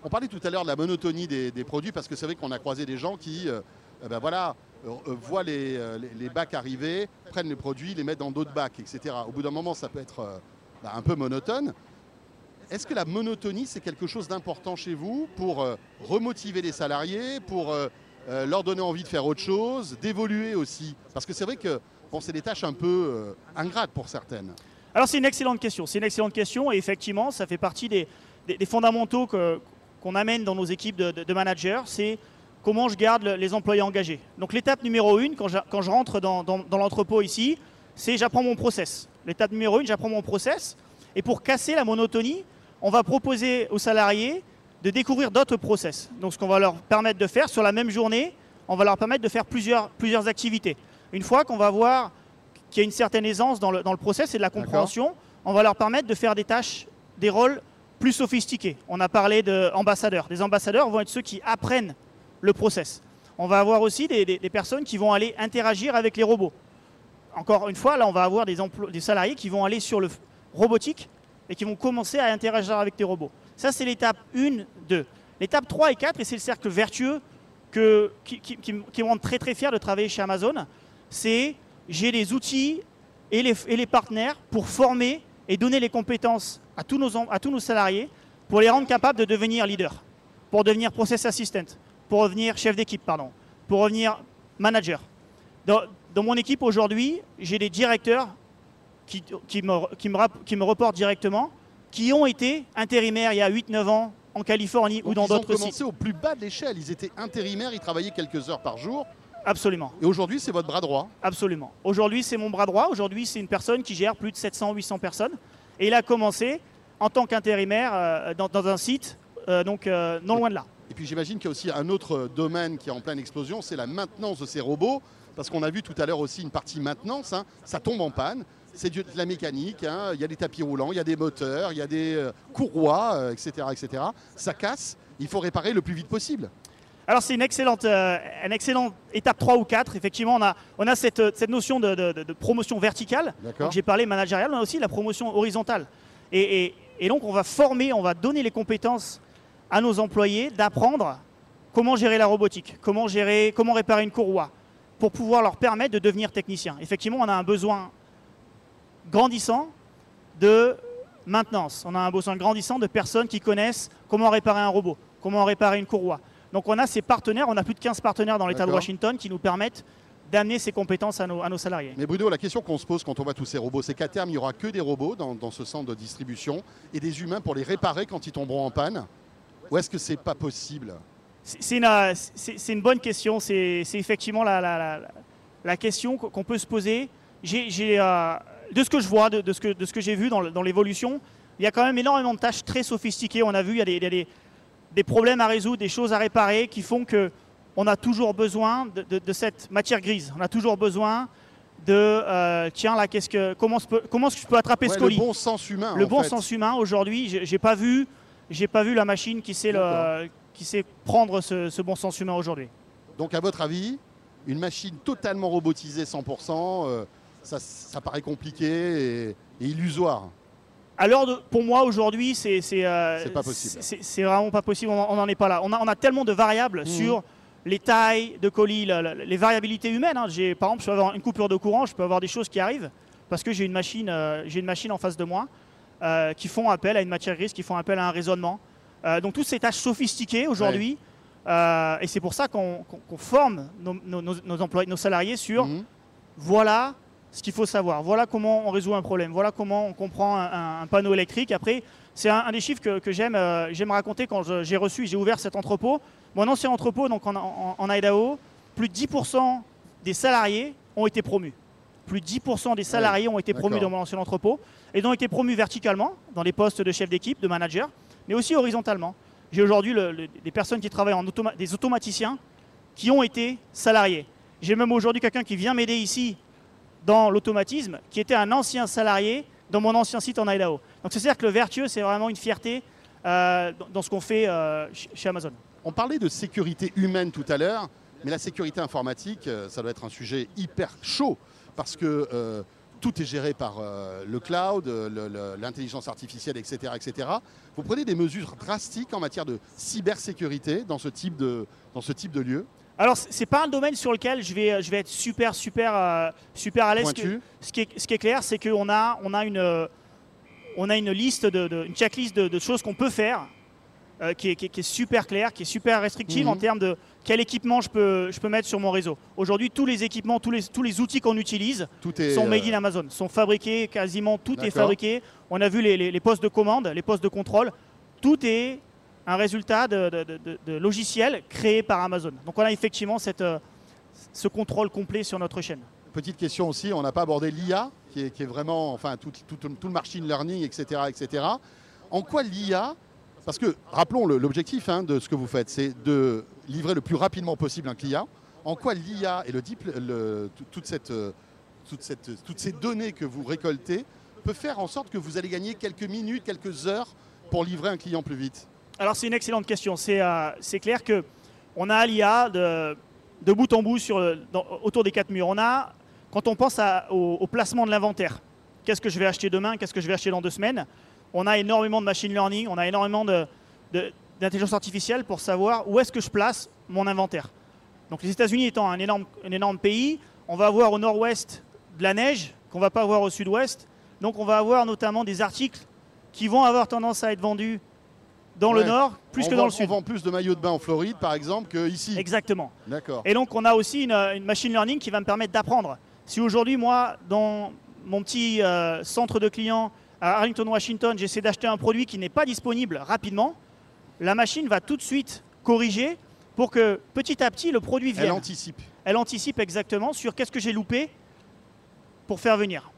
On parlait tout à l'heure de la monotonie des, des produits parce que c'est vrai qu'on a croisé des gens qui, euh, eh ben voilà, voient les, les- les bacs arriver, prennent les produits, les mettent dans d'autres bacs, etc. Au bout d'un moment, ça peut être bah, un peu monotone. Est-ce que la monotonie, c'est quelque chose d'important chez vous pour euh, remotiver les salariés, pour euh, euh, leur donner envie de faire autre chose, d'évoluer aussi? Parce que c'est vrai que bon, c'est des tâches un peu ingrates pour certaines. Alors c'est une excellente question. C'est une excellente question et effectivement, ça fait partie des, fondamentaux qu'on amène dans nos équipes de, managers. C'est comment je garde le- les employés engagés. Donc l'étape numéro une, quand je, rentre dans, dans- dans l'entrepôt ici, c'est j'apprends mon process. L'étape numéro une, j'apprends mon process. Et pour casser la monotonie, on va proposer aux salariés de découvrir d'autres process. Donc ce qu'on va leur permettre de faire sur la même journée, on va leur permettre de faire plusieurs, plusieurs activités. Une fois qu'on va voir qu'il y a une certaine aisance dans le, dans le process et de la compréhension, on va leur permettre de faire des tâches, des rôles plus sophistiqués. On a parlé d'ambassadeurs. Les ambassadeurs vont être ceux qui apprennent le process. On va avoir aussi des, des- des personnes qui vont aller interagir avec les robots. Encore une fois, là, on va avoir des, des salariés qui vont aller sur le robotique et qui vont commencer à interagir avec les robots. Ça, c'est l'étape 1, 2. L'étape 3 et 4, et c'est le cercle vertueux que, qui, me- rend très très fier de travailler chez Amazon, c'est j'ai les outils et les, et les partenaires pour former et donner les compétences à tous, nos, à tous nos salariés pour les rendre capables de devenir leader, pour devenir process assistant, pour devenir chef d'équipe, pardon, pour devenir manager. Dans mon équipe aujourd'hui, j'ai des directeurs qui, qui me, qui, me, qui me reportent directement, qui ont été intérimaires il y a 8-9 ans en Californie ou dans ils ont d'autres commencé sites. au plus bas de l'échelle. Ils étaient intérimaires, ils travaillaient quelques heures par jour. Absolument. Et aujourd'hui, c'est votre bras droit. Absolument. Aujourd'hui, c'est mon bras droit. Aujourd'hui, c'est une personne qui gère plus de 700-800 personnes. Et il a commencé en tant qu'intérimaire euh, dans, dans un site, euh, donc euh, non loin de là. Et puis j'imagine qu'il y a aussi un autre domaine qui est en pleine explosion, c'est la maintenance de ces robots. Parce qu'on a vu tout à l'heure aussi une partie maintenance. hein. Ça tombe en panne. C'est de la mécanique. hein. Il y a des tapis roulants, il y a des moteurs, il y a des euh, courroies, euh, etc., etc. Ça casse. Il faut réparer le plus vite possible. Alors, c'est une excellente, euh, une excellente étape 3 ou 4. Effectivement, on a, on a cette, cette notion de, de- de- de promotion verticale. J'ai parlé managériale, on a aussi la promotion horizontale. Et, et- et donc, on va former, on va donner les compétences à nos employés d'apprendre comment gérer la robotique, comment, gérer, comment réparer une courroie, pour pouvoir leur permettre de devenir technicien. Effectivement, on a un besoin grandissant de maintenance. On a un besoin grandissant de personnes qui connaissent comment réparer un robot, comment réparer une courroie. Donc on a ces partenaires, on a plus de 15 partenaires dans l'État de. Washington qui nous permettent d'amener ces compétences à nos, à nos salariés. Mais Bruno, la question qu'on se pose quand on voit tous ces robots, c'est qu'à terme, il n'y aura que des robots dans, dans ce centre de distribution et des humains pour les réparer quand ils tomberont en panne? Ou est-ce que c'est pas possible? C'est une, bonne question. C'est c'est effectivement la, la- la- la question qu'on peut se poser, j'ai, euh, de ce que je vois, de, ce que, de ce que j'ai vu dans, dans, l'évolution, il y a quand même énormément de tâches très sophistiquées. On a vu, il y a, des, des, des, problèmes à résoudre, des choses à réparer qui font que on a toujours besoin de, de cette matière grise. On a toujours besoin de euh, tiens là qu'est-ce que comment, comment je peux attraper ce colis Le bon sens humain. Le bon sens humain aujourd'hui, j'ai pas vu j'ai pas vu la machine qui sait le, qui sait prendre ce, ce bon sens humain aujourd'hui. Donc à votre avis, une machine totalement robotisée 100%, euh, ça, ça, paraît compliqué et, illusoire. Alors pour moi aujourd'hui, c'est euh. C'est vraiment pas possible. On n'en est pas là. On a, on a, tellement de variables mmh. sur les tailles de colis, les variabilités humaines. Hein. Par exemple, je peux avoir une coupure de courant, je peux avoir des choses qui arrivent parce que j'ai une machine, euh, j'ai une machine en face de moi euh, qui font appel à une matière grise, qui font appel à un raisonnement. Donc toutes ces tâches sophistiquées aujourd'hui, et c'est pour ça qu'on forme nos, employés, nos salariés sur mhm. voilà ce qu'il faut savoir, voilà comment on résout un problème, voilà comment on comprend un, panneau électrique. Après, c'est un, des chiffres que, que j'aime raconter quand j'ai reçu, j'ai ouvert cet entrepôt. Mon ancien entrepôt, donc en, Idaho, plus de 10% des salariés ont été promus. Plus de 10% des salariés ont été promus dans mon ancien entrepôt et ont été promus verticalement dans les postes de chef d'équipe, de manager, mais aussi horizontalement. J'ai aujourd'hui des personnes qui travaillent en des automaticiens qui ont été salariés. J'ai même aujourd'hui quelqu'un qui vient m'aider ici dans l'automatisme, qui était un ancien salarié dans mon ancien site en Idaho. Donc c'est-à-dire que le vertueux, c'est vraiment une fierté euh, dans ce qu'on fait euh, chez Amazon. On parlait de sécurité humaine tout à l'heure, mais la sécurité informatique, euh, ça doit être un sujet hyper chaud parce que tout est géré par le cloud, l'intelligence artificielle, etc., etc. Vous prenez des mesures drastiques en matière de cybersécurité dans ce type de, dans ce type de lieu alors, ce n'est pas un domaine sur lequel je vais, je vais être super, super, super à l'aise. Ce, qui est, ce qui est clair, c'est qu'on a, on a, une, on a une liste, de, une checklist de choses qu'on peut faire euh, qui, est, super clair, qui est super restrictive en mhm. termes de quel équipement je peux, je peux mettre sur mon réseau. Aujourd'hui, tous les équipements, tous les, tous les outils qu'on utilise sont made in euh, Amazon, sont fabriqués, quasiment tout est fabriqué. On a vu les, postes de commande, les postes de contrôle, tout est un résultat de, logiciels créés par Amazon. Donc on a effectivement cette, euh, ce contrôle complet sur notre chaîne. Petite question aussi, on n'a pas abordé l'IA, qui est, vraiment, enfin tout, tout, le machine learning, etc. etc. En quoi l'IA parce que, rappelons l'objectif hein, de ce que vous faites, c'est de livrer le plus rapidement possible un client. En quoi l'IA et le, toute cette, toute cette, toutes ces données que vous récoltez peut faire en sorte que vous allez gagner quelques minutes, quelques heures pour livrer un client plus vite? Alors c'est une excellente question. C'est euh, clair qu'on a l'IA de, bout en bout sur, autour des quatre murs. On a, quand on pense au, au placement de l'inventaire, qu'est-ce que je vais acheter demain, qu'est-ce que je vais acheter dans deux semaines on a énormément de machine learning, on a énormément d'intelligence artificielle pour savoir où est-ce que je place mon inventaire. Donc les États-Unis étant un énorme, un énorme pays, on va avoir au nord-ouest de la neige qu'on ne va pas avoir au sud-ouest. Donc on va avoir notamment des articles qui vont avoir tendance à être vendus dans le nord plus que dans le sud. On vend plus de maillots de bain en Floride par exemple qu'ici. Exactement. D'accord. Et donc on a aussi une, machine learning qui va me permettre d'apprendre. Si aujourd'hui moi dans mon petit euh, centre de clients à Arlington, Washington, j'essaie d'acheter un produit qui n'est pas disponible rapidement, la machine va tout de suite corriger pour que petit à petit le produit vienne. Elle anticipe. Elle anticipe exactement sur qu'est-ce que j'ai loupé pour faire venir.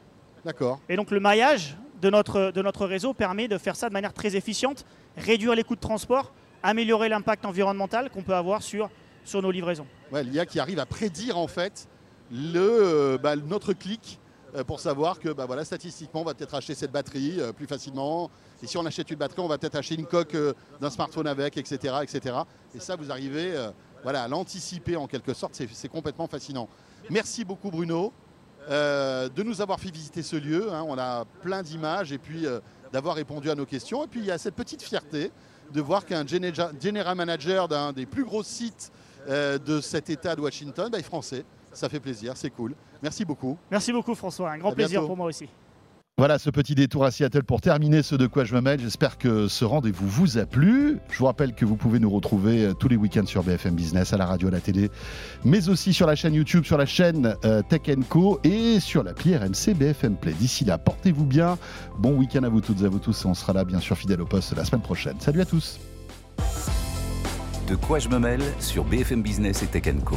D'accord. Et donc le maillage de notre, de notre réseau permet de faire ça de manière très efficiente, réduire les coûts de transport, améliorer l'impact environnemental qu'on peut avoir sur, sur nos livraisons. Ouais, L'IA qui arrive à prédire en fait le, euh, bah, notre clic euh, pour savoir que bah, voilà, statistiquement, on va peut-être acheter cette batterie euh, plus facilement. Et si on achète une batterie, on va peut-être acheter une coque d'un smartphone avec, etc., etc. Et ça, vous arrivez voilà, à l'anticiper en quelque sorte. C'est complètement fascinant. Merci beaucoup, Bruno, de nous avoir fait visiter ce lieu. Hein. On a plein d'images et puis d'avoir répondu à nos questions. Et puis, il y a cette petite fierté de voir qu'un general manager d'un des plus gros sites de cet État de Washington bah, est français. Ça fait plaisir, c'est cool. Merci beaucoup. Merci beaucoup François, un grand plaisir pour moi aussi. Voilà ce petit détour à Seattle pour terminer ce de quoi je me mêle. J'espère que ce rendez-vous vous a plu. Je vous rappelle que vous pouvez nous retrouver euh, tous les week-ends sur BFM Business, à la radio, à la télé, mais aussi sur la chaîne YouTube, sur la chaîne euh, Tech Co et sur l'appli RMC BFM Play. D'ici là, portez-vous bien. Bon week-end à vous toutes et à vous tous. on sera là, bien sûr, fidèle au poste la semaine prochaine. Salut à tous. De quoi je me mêle sur BFM Business et Tech Co.